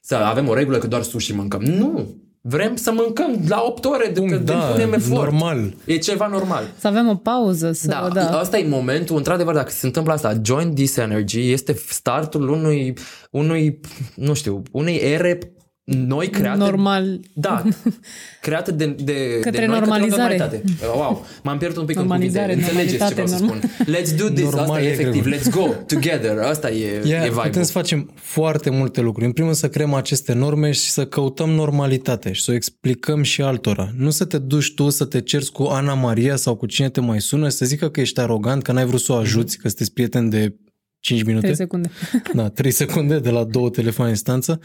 să avem o regulă că doar sushi mâncăm. Nu! Vrem să mâncăm la 8 ore de când da, punem efort. normal. E ceva normal. Să avem o pauză. Să, Da, da. da, asta e momentul, într-adevăr, dacă se întâmplă asta, Join This Energy este startul unui, unui nu știu, unei ere noi create. Normal. Da, creată de, de, Către de noi normalizare. Către o normalitate. Wow, m-am pierdut un pic Normalizare, în cuvinte. Înțelegeți ce vreau să normalitate, spun. Let's do this, Normal asta e e efectiv. greu. Let's go together. Asta e, Yeah, e vibe putem să facem foarte multe lucruri. În primul rând să creăm aceste norme și să căutăm normalitate și să o explicăm și altora. Nu să te duci tu să te cerți cu Ana Maria sau cu cine te mai sună și să zică că ești arogant, că n-ai vrut să o ajuți, că sunteți prieteni de 5 minute. 3 secunde. Da, 3 secunde de la două telefoane în instanță,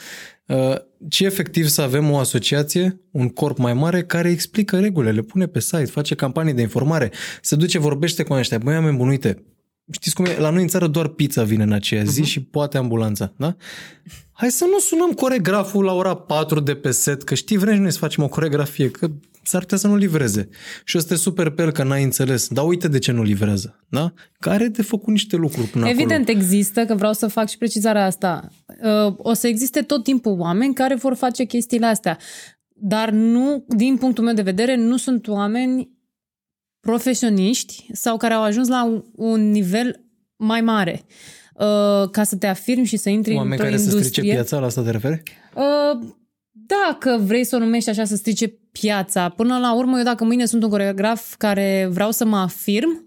uh, ci efectiv să avem o asociație, un corp mai mare care explică regulile, le pune pe site, face campanii de informare, se duce, vorbește cu ăștia, băi, oameni buni, uite, știți cum e, la noi în țară doar pizza vine în aceea zi și poate ambulanța, da? Hai să nu sunăm coregraful la ora 4 de pe set, că știi, vrem și noi să facem o coregrafie, că s-ar putea să nu livreze. Și o să te super pe el că n-ai înțeles. Dar uite de ce nu livrează, da? Care de făcut niște lucruri până acolo. Evident există, că vreau să fac și precizarea asta. Uh, O să existe tot timpul oameni care vor face chestiile astea. Dar nu, din punctul meu de vedere, nu sunt oameni profesioniști sau care au ajuns la un, un nivel mai mare uh, ca să te afirmi și să intri Oameni într-o care să strice industrie. piața, la asta te referi? Uh, dacă vrei să o numești așa, să strice piața. Până la urmă, eu dacă mâine sunt un coreograf care vreau să mă afirm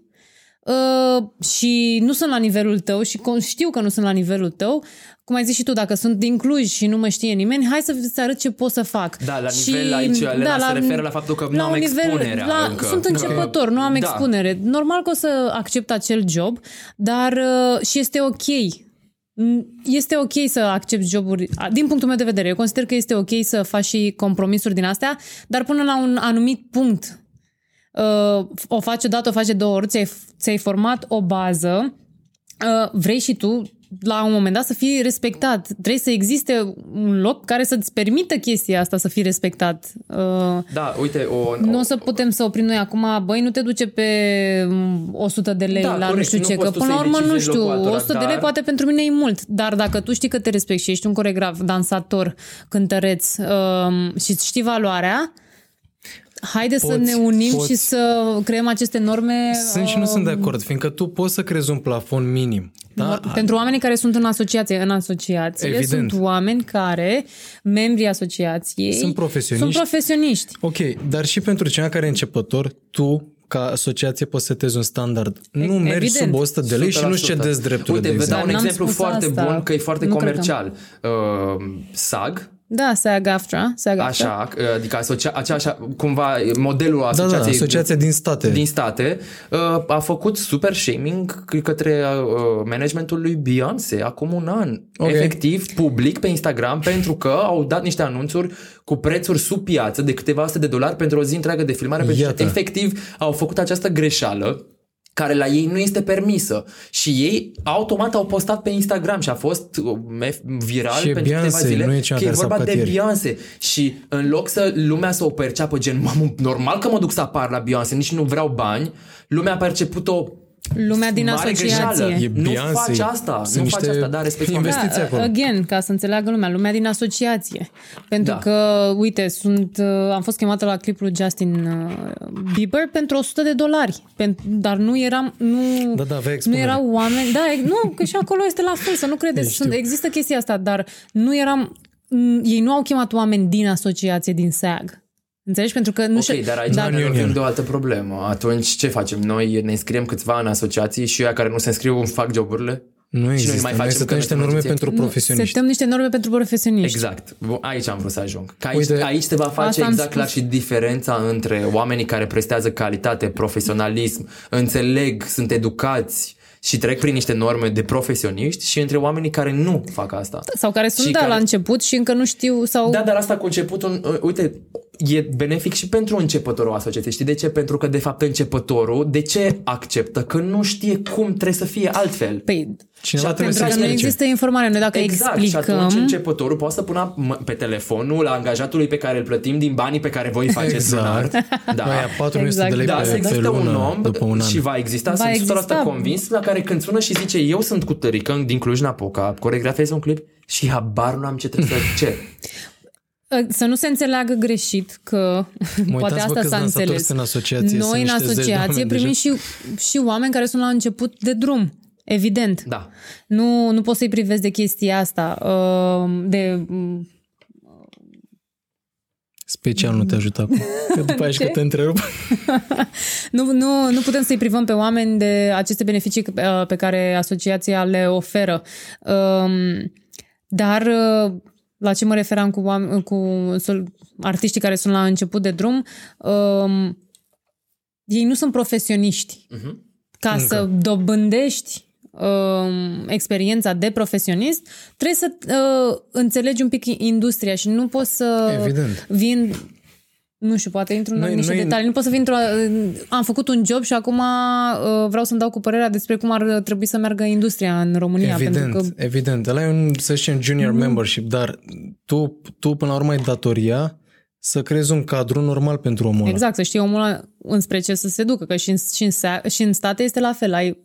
uh, și nu sunt la nivelul tău și con- știu că nu sunt la nivelul tău, cum ai zis și tu, dacă sunt din Cluj și nu mă știe nimeni, hai să-ți arăt ce pot să fac. Da, la nivel aici, Elena se referă la faptul că nu am un expunerea la, încă. Sunt Că- începător, nu am Da. expunere. Normal că o să accept acel job, dar uh, și este ok. Mm, Este ok să accepti joburi, a, din punctul meu de vedere. Eu consider că este ok să faci și compromisuri din astea, dar până la un anumit punct. Uh, o faci odată, o faci de două ori, ți-ai, ți-ai format o bază, uh, vrei și tu la un moment dat să fii respectat. Trebuie să existe un loc care să-ți permită chestia asta să fii respectat. Uh, Da, uite, o, nu o să putem să oprim noi acum, băi, nu te duce pe mm, 100 de lei Da, la corect, nu știu nu ce, poți că tu până la să iei urmă, nu decizii în știu, locul altora, 100 de lei dar- poate pentru mine e mult, dar dacă tu știi că te respecti și ești un coregraf, dansator, cântăreț um, și știi valoarea, haide să Poți, ne unim poți. și să creăm aceste norme Sunt și nu sunt de um, acord, fiindcă tu poți să crezi un plafon minim. Da? Pentru oamenii care sunt în asociație, în asociație Evident. sunt oameni care, membrii asociației, Sunt profesioniști. Sunt profesioniști. Ok, dar și pentru cineva care e începător, tu ca asociație poți să setezi un standard. Nu Evident. mergi sub 100 de lei și nu 100%. cedezi drepturile Uite, de vă dau exemplu. un N-am exemplu spus foarte asta. bun, că e foarte Nu cred că- comercial. Uh, SAG, Da, SAG-AFTRA. SAG-AFTRA. așa, adică asocia, acea, așa, cumva modelul Da, da, asociației asociația din state. din state uh, a făcut super shaming către uh, managementul lui Beyoncé acum un an. Ok. Efectiv, public pe Instagram pentru că au dat niște anunțuri cu prețuri sub piață de câteva sute de dolari pentru o zi întreagă de filmare. Pentru Iată. că efectiv au făcut această greșeală care la ei nu este permisă. Și ei automat au postat pe Instagram și a fost uh, mef- viral Și e pentru câteva Beyoncé, zile nu e cineva că e care s-a vorba apucat de ieri. Beyoncé. Și în loc să lumea să o perceapă gen, mamă, normal că mă duc să apar la Beyoncé, nici nu vreau bani, lumea a perceput-o Lumea din mare asociație. greșeală. E Nu Beyoncé. faci asta, Sunt nu niște faci asta, da, respect investiții oamenii. acolo. again, ca să înțeleagă lumea, lumea din asociație. Pentru Da. că, uite, sunt, uh, am fost chemată la clipul Justin uh, Bieber pentru 100 de dolari. Pen- dar nu eram... Nu, Da, da, avea nu expunere. erau oameni... Da, e- nu, că și acolo este la fel, să nu credeți. Știu. Sunt, există chestia asta, dar nu eram... m, Ei nu au chemat oameni din asociație, din SAG. Înțelegi? Pentru că nu Ok, știu- dar aici Dar- ne lovim union. de o altă problemă. Atunci ce facem? Noi ne înscriem câțiva în asociații și ăia care nu se înscriu fac joburile? Nu există. mai Noi facem setăm că niște noi norme suntem pentru nu, profesioniști. setăm niște norme pentru profesioniști. Exact. Bun, Aici am vrut să ajung. Că aici, Uite- aici se va face Asta am exact spus. clar și diferența între oamenii care prestează calitate, profesionalism, înțeleg, sunt educați și trec prin niște norme de profesioniști și între oamenii care nu fac asta. Sau care sunt, Și da, care- la început și încă nu știu sau... Da, dar asta a conceput un... uh, Uite, e benefic și pentru începătorul asociației. Știi de ce? Pentru că, de fapt, începătorul, de ce acceptă? Că nu știe cum trebuie să fie altfel. Păi, Cineva Și trebuie să pentru că nu explice. există informare. Noi dacă Exact, și explicăm... atunci începătorul poate să pună m- pe telefonul angajatului pe care îl plătim din banii pe care voi îi faceți Exact. lunar. Da. Aia 400 Exact. de lei Da, pe, să pe există lună un om după un an. și va exista, Va sunt 100% exista. convins, la care când sună și zice eu sunt cu tărică din Cluj-Napoca, coregrafez un clip și habar nu am ce trebuie să ce. Să nu se înțeleagă greșit că Mă poate uitați, bă, asta câți s-a dansatori înțeles. sunt în asociație, sunt Noi în niște zeci de asociație oameni primim și, și oameni care sunt la început de drum. Evident. Da. Nu, nu poți să-i privezi de chestia asta. uh, De, mm, Special nu te ajută acum. Că după aia și că te întrerup. nu, nu, nu putem să-i privăm pe oameni de aceste beneficii uh, pe care asociația le oferă. Um, Dar uh, la ce mă referam cu, oameni, cu sol- artiștii care sunt la început de drum, um, ei nu sunt profesioniști. Mhm. Ca să dobândești um, experiența de profesionist, trebuie să uh, înțelegi un pic industria și nu poți să Evident. vin nu știu, poate intru în Noi- niște noi- detalii. Nu pot să vin într-o... Am făcut un job și acum uh, vreau să-mi dau cu părerea despre cum ar trebui să meargă industria în România. Evident, Pentru că evident. Ăla e un, să zicem, junior membership, dar tu, tu până la urmă ai datoria să creezi un cadru normal pentru omul ăla. Exact, să știi omul ăla înspre ce să se ducă, că și în, și în, sa- și în state este la fel, ai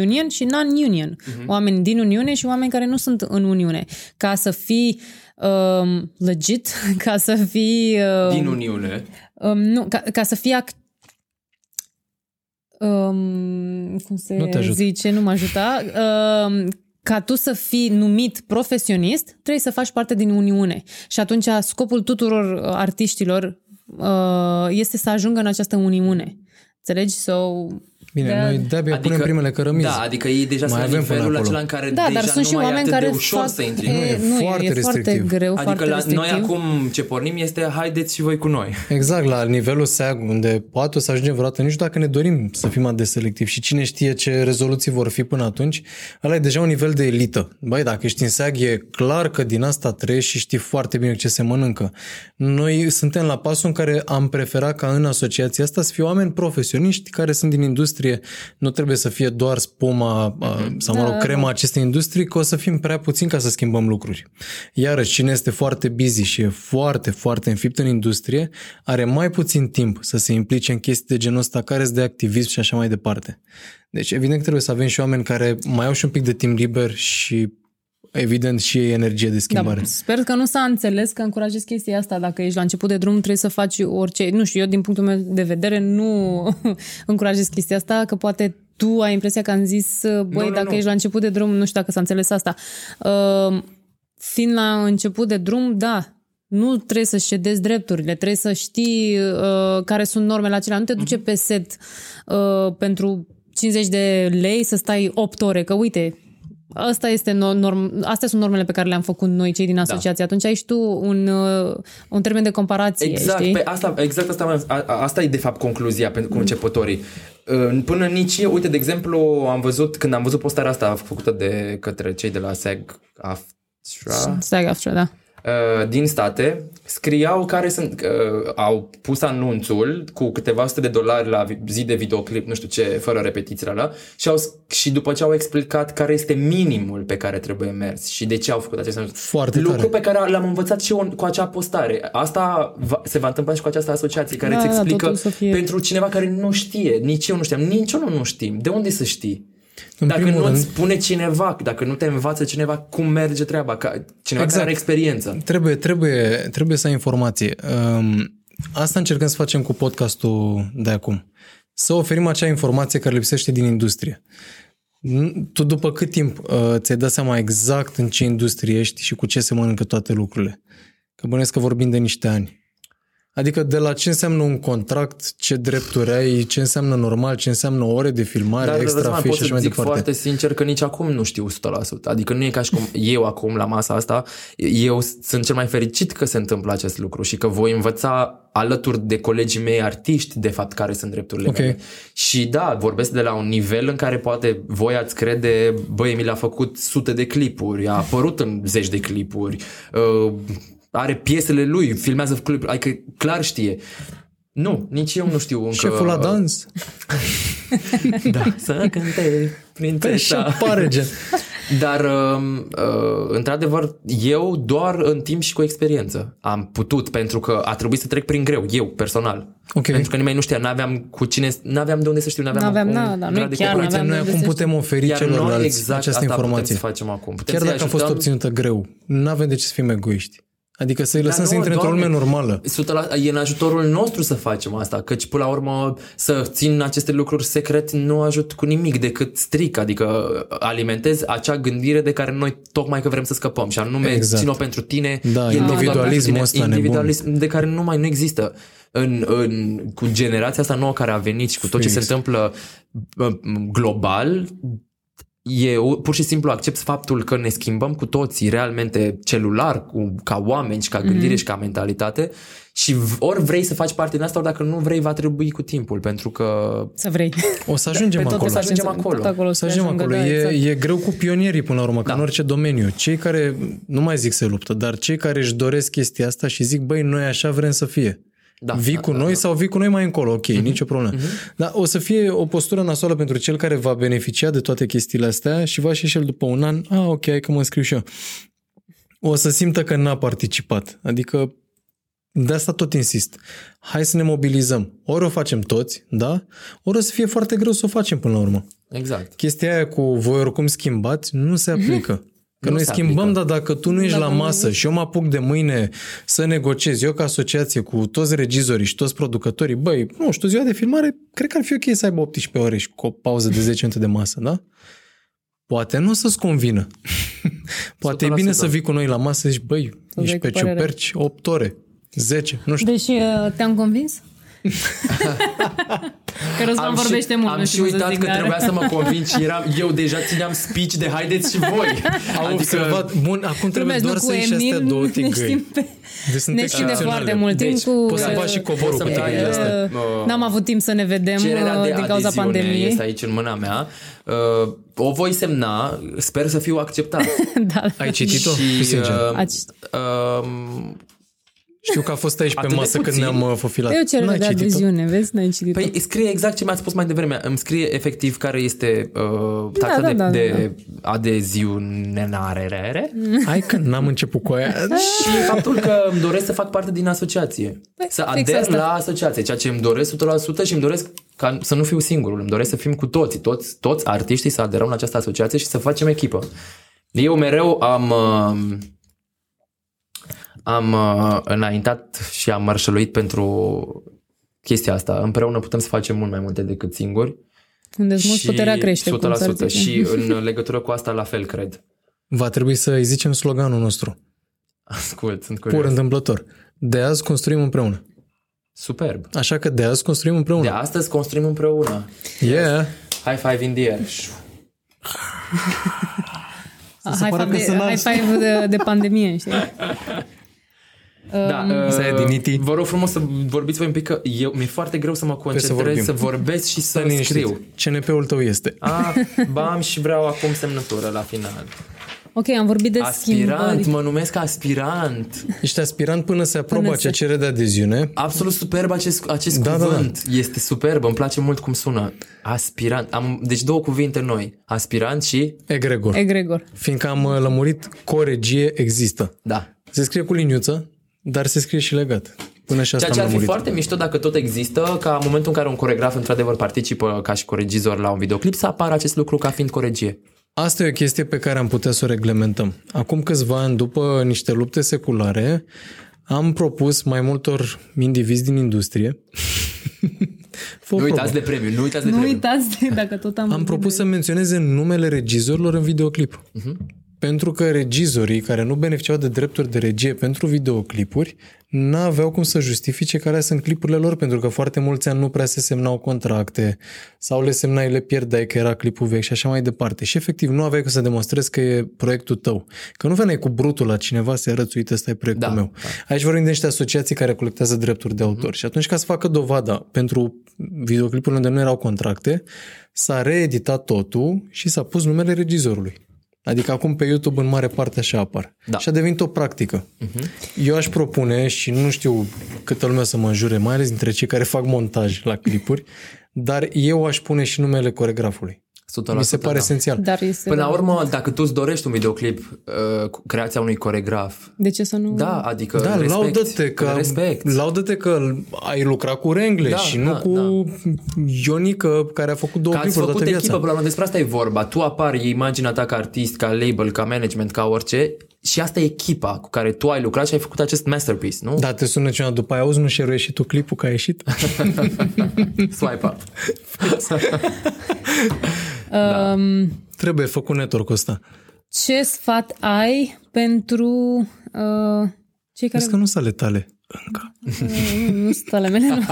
union și non-union. Mhm. Uh-huh. Oameni din Uniune și oameni care nu sunt în Uniune. Ca să fii um, legit, ca să fii... Um, Din Uniune. um, nu, ca, ca să fii ac- um, cum se Nu te ajut. zice, nu mă ajuta, um, ca tu să fii numit profesionist, trebuie să faci parte din Uniune. Și atunci scopul tuturor uh, artiștilor uh, este să ajungă în această Uniune. Înțelegi? So, Bine, de- noi de-abia adică, punem primele cărămizi. Da, adică ei deja Mai sunt avem în până nivelul acolo. acela în care Da, deja dar sunt nu și mai e oameni atât care de ușor fac... să intri. E, Nu, e nu, foarte e, e foarte restrictiv. greu, Adică foarte la restrictiv. noi acum ce pornim este haideți și voi cu noi. Exact, la nivelul SEAG, unde poate o să ajungem vreodată, nici dacă ne dorim să fim atât de selectivi și cine știe ce rezoluții vor fi până atunci, ăla e deja un nivel de elită. Băi, dacă ești în SEAG, e clar că din asta trăiești și știi foarte bine ce se mănâncă. Noi suntem la pasul în care am preferat ca în asociația asta să fie oameni profesioniști care sunt din industrie, nu trebuie să fie doar spuma uh, sau, mă Da, rog, crema acestei industrii, că o să fim prea puțini ca să schimbăm lucruri. Iarăși, cine este foarte busy și e foarte, foarte înfipt în industrie, are mai puțin timp să se implice în chestii de genul ăsta, care sunt de activism și așa mai departe. Deci, evident, că trebuie să avem și oameni care mai au și un pic de timp liber și, evident, și ei energie de schimbare. Da, sper că nu s-a înțeles că încurajez chestia asta. Dacă ești la început de drum, trebuie să faci orice. Nu știu, eu din punctul meu de vedere nu încurajez chestia asta, că poate tu ai impresia că am zis, băi, Nu, nu, dacă nu. ești la început de drum, nu știu dacă s-a înțeles asta. Uh, fiind la început de drum, da, nu trebuie să cedezi drepturile, trebuie să știi uh, care sunt normele acelea. Nu te duce pe set uh, pentru 50 de lei să stai 8 ore, că uite, Asta este norm, astea sunt normele pe care le-am făcut noi, cei din asociație. Da. Atunci ai și tu un, uh, un termen de comparație, Exact, știi? pe asta, exact asta, am- a, a- asta e de fapt concluzia pentru cu începătorii. Uh, Până nici eu, uite, de exemplu, am văzut, când am văzut postarea asta făcută de către cei de la SEG Aftra, Stai, Aftra, da. Uh, din state, scriau care sunt, uh, au pus anunțul cu câteva sute de dolari la vi- zi de videoclip, nu știu ce, fără repetițiile alea, și, au, și după ce au explicat care este minimul pe care trebuie mers și de ce au făcut acest anunț. Foarte Lucru tare. pe care l-am învățat și eu cu acea postare. Asta va, se va întâmpla și cu această asociație care Da, îți da, explică totul să fie- pentru cineva care nu știe, nici eu nu știam, nici eu nu, nu știm. De unde să știi? În dacă primul nu rând- îți spune cineva, dacă nu te învață cineva cum merge treaba, ca, cineva Exact. care are experiență. Trebuie, trebuie, trebuie să ai informație. Um, asta încercăm să facem cu podcastul de acum. Să oferim acea informație care lipsește din industrie. N- Tu după cât timp uh, ți-ai dat seama exact în ce industrie ești și cu ce se mănâncă toate lucrurile? Că bănesc că vorbim de niște ani. Adică de la ce înseamnă un contract, ce drepturi ai, ce înseamnă normal, ce înseamnă ore de filmare, Dar extra Răzvan, fee pot și așa să mai zic departe. foarte sincer că nici acum nu știu 100%. Adică nu e ca și cum eu acum la masa asta, eu sunt cel mai fericit că se întâmplă acest lucru și că voi învăța alături de colegii mei artiști de fapt care sunt drepturile Ok. mele. Și da, vorbesc de la un nivel în care poate voi ați crede, băi, mi l-a făcut sute de clipuri, a apărut în zeci de clipuri, uh, are piesele lui, filmează clipuri, adică clar știe. Nu, nici eu nu știu încă. Șeful la dans? Da, să cânte prințesa. Așa pare gen. Dar, uh, uh, într-adevăr, eu doar în timp și cu experiență am putut, pentru că a trebuit să trec prin greu, eu, personal. Ok. Pentru că nimeni nu știa, n-aveam cu cine, n-aveam de unde să știu, n-aveam, N-aveam, un na, da, nu grad de chiar comparație. n-aveam Noi de acum unde să putem oferi Iar celorlalți noi exact această asta informație. putem să facem acum. Putem Chiar să-i dacă a fost ajutăm. obținută greu, nu avem de ce să fim egoiști. Adică să-i lăsăm Dar să nu, intre într-o lume Doamne, normală. 100%, e în ajutorul nostru să facem asta, căci până la urmă să țin aceste lucruri secret nu ajut cu nimic decât stric, adică alimentez acea gândire de care noi tocmai că vrem să scăpăm și anume Exact. țin-o pentru tine, Da, e doar individualismul pentru tine. ăsta nebun. individualism de care nu mai nu există. În, în, cu generația asta nouă care a venit și cu tot ce se Fix. întâmplă uh, global, e o- pur și simplu accept faptul că ne schimbăm cu toții realmente celular, cu, ca oameni și ca gândire Mhm. și ca mentalitate și v- ori vrei să faci parte din asta, ori dacă nu vrei, va trebui cu timpul, pentru că să vrei. O să ajungem Pe tot acolo. o să ajungem Tot acolo. acolo Să ajungem ajungă, acolo. da, E, exact. e greu cu pionierii până la urmă, ca Da. în orice domeniu. Cei care, nu mai zic se luptă, dar cei care își doresc chestia asta și zic, băi, noi așa vrem să fie. Da, vii da, cu da, noi da. sau vii cu noi mai încolo, ok, nicio problemă. Dar o să fie o postură nasoală pentru cel care va beneficia de toate chestiile astea și va și și el după un an, a, ok, hai că mă scriu și eu. O să simtă că n-a participat. Adică de asta tot insist. Hai să ne mobilizăm. Ori o facem toți, da? Ori o să fie foarte greu să o facem până la urmă. exact. Chestia aia cu voi oricum schimbați nu se aplică. Că Nu noi se schimbăm, aplică. dar dacă tu nu ești Dacă la nu masă și eu mă apuc de mâine să negociez, eu ca asociație cu toți regizorii și toți producătorii, băi, nu știu, ziua de filmare, cred că ar fi ok să aibă 18 ore și cu o pauză de 10 minute de masă, da? Poate nu o să-ți convină. Poate e 100%. bine să vii cu noi la masă și zici, băi, dai ești cu pe părere. ciuperci 8 ore, 10, nu știu. Deci uh, te-am convins? Că Răzvan vorbește și, mult, am nu și știu cum să uitat zic, că dar- trebuia să mă convingi și eram, eu deja țineam speech de haideți și voi. Au observat, bun, acum trebuie Glumesc, doar nu să cu ieși astea Emil, două ne tigăi. știm, pe, Deci sunt ne știm de excepționale. foarte mult timp Deci, cu... poți să uh, faci și coborul poți să-mi cu dai, tigăile astea. uh, N-am avut timp să ne vedem Cererea uh, de din cauza adeziune pandemiei. este aici în mâna mea. Uh, o voi semna, sper să fiu acceptat. da, da. Ai citit-o? Fii și sincer. uh, Ați- uh, Știu că a fost aici pe Atât de masă când puțin. ne-am uh, fofilat. E o cerere N-ai de citit-o? adeziune, vezi? N-ai citit Păi scrie exact ce mi-ați spus mai devreme. Îmi scrie efectiv care este uh, taxa da, de, da, de adeziune. Hai că n-am început cu aia. Și faptul că îmi doresc să fac parte din asociație. Să Păi, fix ader asta. la asociație, ceea ce îmi doresc 100% și îmi doresc ca să nu fiu singurul. Îmi doresc să fim cu toții, toți, toți artiștii să aderăm la această asociație și să facem echipă. Eu mereu am uh, am uh, înaintat și am mărșăluit pentru chestia asta. Împreună putem să facem mult mai multe decât singuri. Unde mulți Și puterea crește, cum s-ar 100% zice. și în legătură cu asta la fel cred. Va trebui să îi zicem sloganul nostru. Ascult, sunt Pur curios. întâmplător. De azi construim împreună. Superb. Așa că de azi construim De împreună. astăzi construim împreună. Yeah. High five in the air. High pară five că de, sunt high five de, de pandemie, știi? Da, Asta e uh, Dignity. Vă rog frumos să vorbiți voi un pic că eu, mi-e foarte greu să mă concentrez, vorbim. să, vorbesc și să Stai liniștit. scriu. CNP-ul tău este. A, bam și vreau acum semnătură la final. Ok, am vorbit de Aspirant, schimbări. mă numesc aspirant. Ești aspirant până se aprobă Până acea se- cerere de adeziune. Absolut superb acest, acest Da, da, da. cuvânt. Este superb, îmi place mult cum sună. Aspirant. Am, deci două cuvinte noi. Aspirant și... Egregor. Egregor. Fiindcă am uh, lămurit, coregie există. Da. Se scrie cu liniuță, dar se scrie și legat. Până și asta Ceea ce am ar fi lămurit. foarte mișto dacă tot există, ca în momentul în care un coregraf într-adevăr participă ca și coregizor la un videoclip, să apară acest lucru ca fiind coregie. Asta e o chestie pe care am putea să o reglementăm. Acum câțiva ani, după niște lupte seculare, am propus mai multor indivizi din industrie Fă o Nu probă. uitați de premiu, nu uitați de Nu premiu. uitați de, dacă tot am... Am vorbit propus de- să menționeze numele regizorilor în videoclip. Mhm. Pentru că regizorii care nu beneficiau de drepturi de regie pentru videoclipuri n-aveau cum să justifice care sunt clipurile lor, pentru că foarte mulți ani nu prea se semnau contracte sau le semnai, le pierdeai că era clipul vechi și așa mai departe. Și efectiv nu aveai cum să demonstrezi că e proiectul tău. Că nu veneai cu brutul la cineva să-i arăți, uite, ăsta e proiectul Da, meu. da. Aici vorbim de niște asociații care colectează drepturi de autor. Și atunci ca să facă dovada pentru videoclipurile unde nu erau contracte, s-a reeditat totul și s-a pus numele regizorului. Adică acum pe YouTube în mare parte așa apar. Da. Și a devenit o practică. Eu aș propune, și nu știu câtă lume să mă înjure, mai ales dintre cei care fac montaj la clipuri, dar eu aș pune și numele coregrafului. 100%, Mi se pare da. esențial. Dar este Până la urmă, dacă tu îți dorești un videoclip uh, cu creația unui coregraf, De ce să nu... da, adică Da, respect, laudă-te că, respect. laudă-te că ai lucrat cu Rengle Da, și nu da, cu Ionica care a făcut două Că ați clipuri făcut toată echipă, viața. până la urmă, despre asta e vorba. Tu apari, e imaginea ta ca artist, ca label, ca management, ca orice și asta e echipa cu care tu ai lucrat și ai făcut acest masterpiece, nu? Da, te sună cineva după aia, auzi, nu share și tu clipul că a ieșit? Swipe up. Um, Trebuie făcut network ăsta. ce sfat ai pentru uh, cei care... Vezi că nu sunt ale tale. Nu, nu sunt ale mele, nu.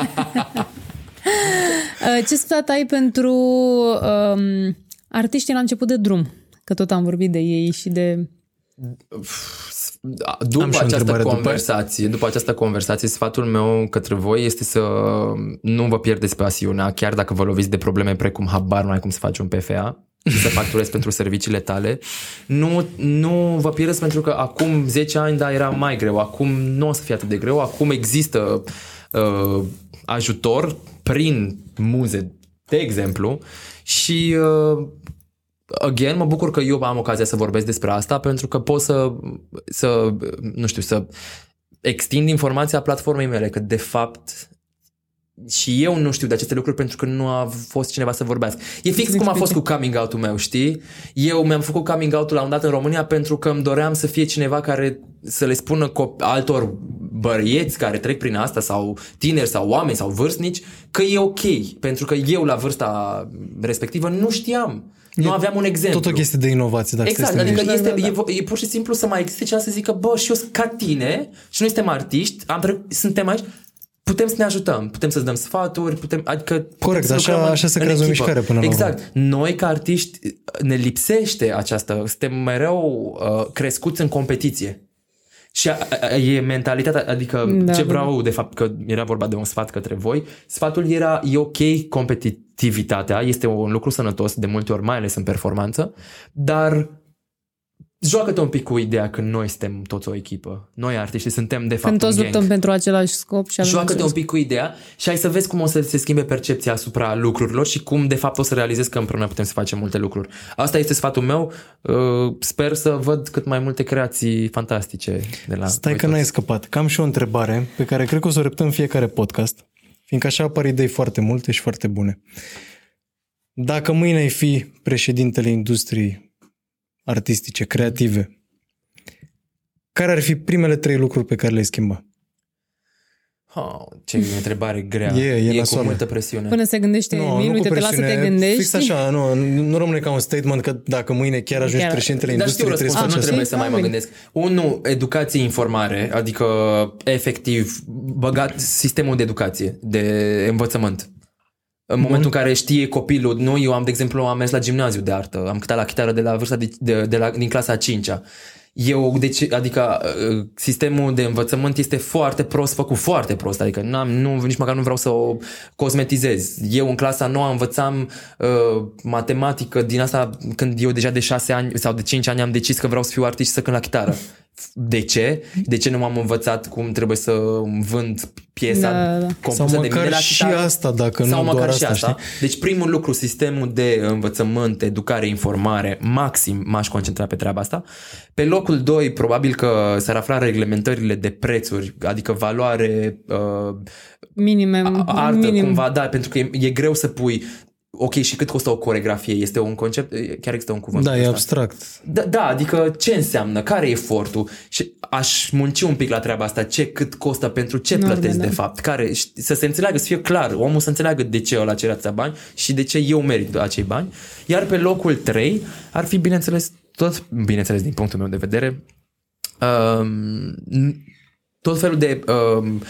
Uh, Ce sfat ai pentru um, artiștii la început de drum? Că tot am vorbit de ei și de... Da, Am După și o această întrebare după conversație, după această conversație, sfatul meu către voi este să nu vă pierdeți pasiunea, chiar dacă vă loviți de probleme precum habar nu ai cum să faci un PFA și să facturezi pentru serviciile tale. Nu, nu vă pierdeți pentru că acum 10 ani, da, era mai greu. Acum nu o să fie atât de greu. Acum există uh, ajutor prin muze, de exemplu, și uh, again, mă bucur că eu am ocazia să vorbesc despre asta pentru că pot să, să nu știu, să extind informația platformei mele, că de fapt și eu nu știu de aceste lucruri pentru că nu a fost cineva să vorbească. E fix cum a fost cu coming out-ul meu, știi? Eu mi-am făcut coming out-ul la un dat în România pentru că îmi doream să fie cineva care să le spună cop- altor băieți care trec prin asta sau tineri sau oameni sau vârstnici că e ok. Pentru că eu la vârsta respectivă nu știam. Nu aveam un exemplu. Tot o chestie de inovație, dacă Exact, stai să te adică gândești. este, E, e pur și simplu să mai existe cineva să zică, bă, și eu sunt ca tine și noi suntem artiști, am tre- suntem aici, putem să ne ajutăm, putem să-ți dăm sfaturi, putem, adică putem Corect, să așa- lucrăm în- așa se în creează o echipă. mișcare până la urmă. Exact. Noi ca artiști ne lipsește această, suntem mereu uh, crescuți în competiție. Și a, a, e mentalitatea, adică Da, da, ce da. vreau de fapt că era vorba de un sfat către voi, sfatul era e ok competitivitatea, este un lucru sănătos de multe ori, mai ales în performanță, dar joacă-te un pic cu ideea că noi suntem toți o echipă. Noi artiștii suntem de fapt Când toți un gang. luptăm pentru același scop și avem Joacă-te un același... pic cu ideea și hai să vezi cum o să se schimbe percepția asupra lucrurilor și cum de fapt o să realizezi că împreună putem să facem multe lucruri. Asta este sfatul meu. Uh, Sper să văd cât mai multe creații fantastice de la Stai voi că n-ai toți. scăpat. Cam și o întrebare pe care cred că o să o repetăm în fiecare podcast, fiindcă așa apar idei foarte multe și foarte bune. Dacă mâine ai fi președintele industriei artistice, creative, care ar fi primele trei lucruri pe care le-ai schimba? Oh, ce întrebare grea. E, e e cu nasoală. multă presiune. Până se gândește Nu, Emil, nu cu uite, te lasă să te presiune, gândești. Fix așa, nu, nu rămâne ca un statement că dacă mâine chiar ajungi Chiar. președintele Dar știu industriei trebuie să răspunsul, faci nu asta. trebuie să mai mă Bine. gândesc. Unu, educație, informare, adică efectiv băgat sistemul de educație, de învățământ. În momentul în care știe copilul, nu, eu am, de exemplu, am mers la gimnaziu de artă, am cântat la chitară de la vârsta de, de, de la, din clasa a 5-a. Eu, deci, adică uh, sistemul de învățământ este foarte prost făcut, foarte prost, adică n-am, nu, nici măcar nu vreau să o cosmetizez. Eu în clasa nouă învățam uh, matematică din asta când eu deja de 6 ani sau de 5 ani am decis că vreau să fiu artist și să cânt la chitară. De ce? De ce nu m-am învățat cum trebuie să vând piesa Da, da, da. compusă Sau de mine măcar la și chitară? asta, dacă sau nu măcar doar și asta, asta. știi? Deci primul lucru, sistemul de învățământ, educare, informare, maxim m-aș concentra pe treaba asta. Pe locul 2, probabil că s-ar afla reglementările de prețuri, adică valoare, uh, Minime, artă, minim. cumva, da, pentru că e, e greu să pui Ok, și cât costă o coregrafie? Este un concept? Chiar există un cuvânt? Da, e ăsta? abstract. Da, da, adică ce înseamnă? Care e efortul? Și aș munci un pic la treaba asta. Ce, cât costă, pentru ce Norme, plătesc da. de fapt? Care, și să se înțeleagă, să fie clar, omul să înțeleagă de ce ăla cere atâția bani și de ce eu merit acei bani. Iar pe locul 3 ar fi, bineînțeles, tot, bineînțeles, din punctul meu de vedere, um, tot felul de um,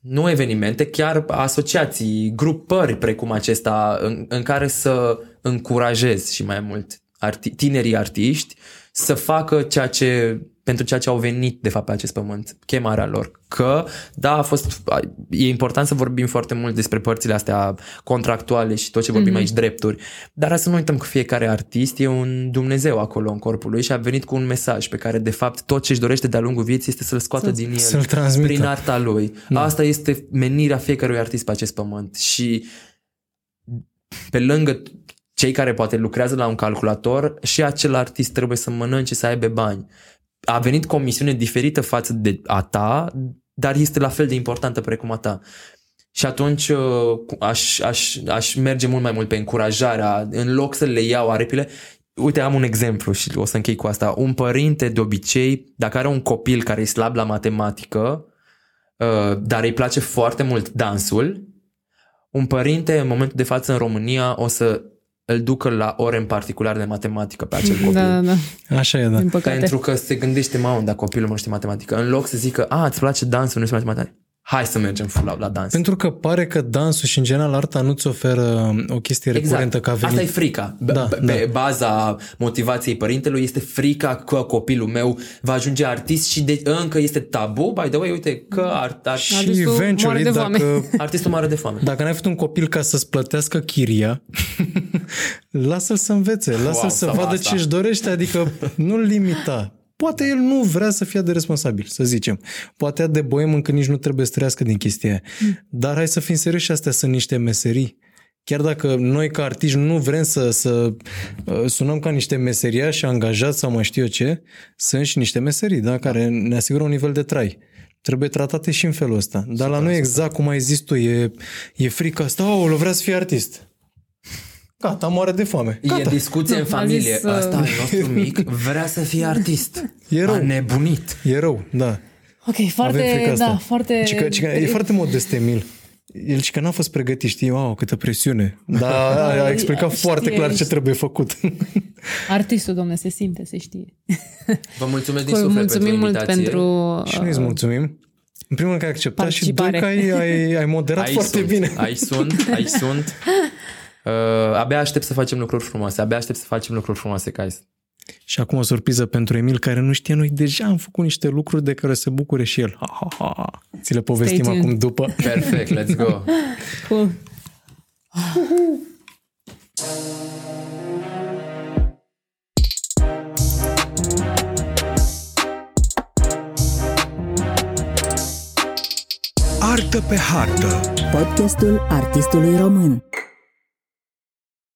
nu evenimente, chiar asociații, grupări precum acesta în, în care să încurajez și mai mult arti- tinerii artiști să facă ceea ce pentru ceea ce au venit, de fapt, pe acest pământ, chemarea lor. Că, da, a fost, e important să vorbim foarte mult despre părțile astea contractuale și tot ce vorbim mm-hmm. aici, drepturi, dar să nu uităm că fiecare artist e un Dumnezeu acolo în corpul lui și a venit cu un mesaj pe care, de fapt, tot ce își dorește de-a lungul vieții este să-l scoată din el, Să-l transmită. prin arta lui. Da. Asta este menirea fiecărui artist pe acest pământ și pe lângă cei care poate lucrează la un calculator și acel artist trebuie să mănânce, să aibă bani. A venit cu o misiune diferită față de a ta, dar este la fel de importantă precum a ta. Și atunci uh, aș, aș, aș merge mult mai mult pe încurajarea, în loc să le iau aripile. Uite, am un exemplu și o să închei cu asta. Un părinte, de obicei, dacă are un copil care e slab la matematică, uh, dar îi place foarte mult dansul, un părinte, în momentul de față în România, o să îl ducă la ore în particular de matematică pe acel copil. Da, da, da. Așa e, da. Din păcate. Pentru că se gândește, mamă, dacă copilul nu știe matematică, în loc să zică, a, îți place dansul, nu știi matematică, hai să mergem full la, la dans. Pentru că pare că dansul și în general arta nu-ți oferă o chestie recurentă ca venit. Asta e frica. Pe Da, pe da. baza motivației părintelui este frica că copilul meu va ajunge artist și de, încă este tabu. By the way, uite că art, art, Și Artistul eventually, moare de foame. dacă, artistul mare de foame. dacă n-ai făcut un copil ca să-ți plătească chiria, lasă-l să învețe, lasă-l Wow, să sau vadă asta. ce își dorește, adică nu-l limita. Poate el nu vrea să fie de responsabil, să zicem. Poate de boem încă nici nu trebuie să trăiască din chestia aia. Dar hai să fim serioși, astea sunt niște meserii. Chiar dacă noi ca artiști nu vrem să, să uh, sunăm ca niște meseriași angajați sau mai știu eu ce, sunt și niște meserii da, care ne asigură un nivel de trai. Trebuie tratate și în felul ăsta. Dar la noi exact cum ai zis tu, e, e frica asta, oh, vrea să fie artist. Gata, moare de foame. E discuție în A familie. zis, uh, Ăsta al nostru mic vrea să fie artist. E rău. A nebunit. E rău, da. Ok, Avem foarte, frica asta. da, foarte... Cică, cică, e foarte modest Emil. El și că n-a fost pregătit, știi, wow, câtă presiune. Dar a, a explicat Știe, foarte clar ce știe. trebuie făcut. Artistul, domne, se simte, se știe. Vă mulțumesc din Vă suflet mulțumim pentru mult invitație. pentru... și noi îți mulțumim. În primul rând că ai acceptat și doi că Participare. ai, ai, ai moderat Aici foarte sunt, bine. Aici sunt, aici sunt. Uh, abia aștept să facem lucruri frumoase. Abia aștept să facem lucruri frumoase, guys. Și acum o surpriză pentru Emil care nu știe, noi deja am făcut niște lucruri de care se bucure și el. Ha, ha, ha. Ți le povestim tuned. acum după. Perfect, let's go. Cool. Artă pe hartă Podcastul artistului român.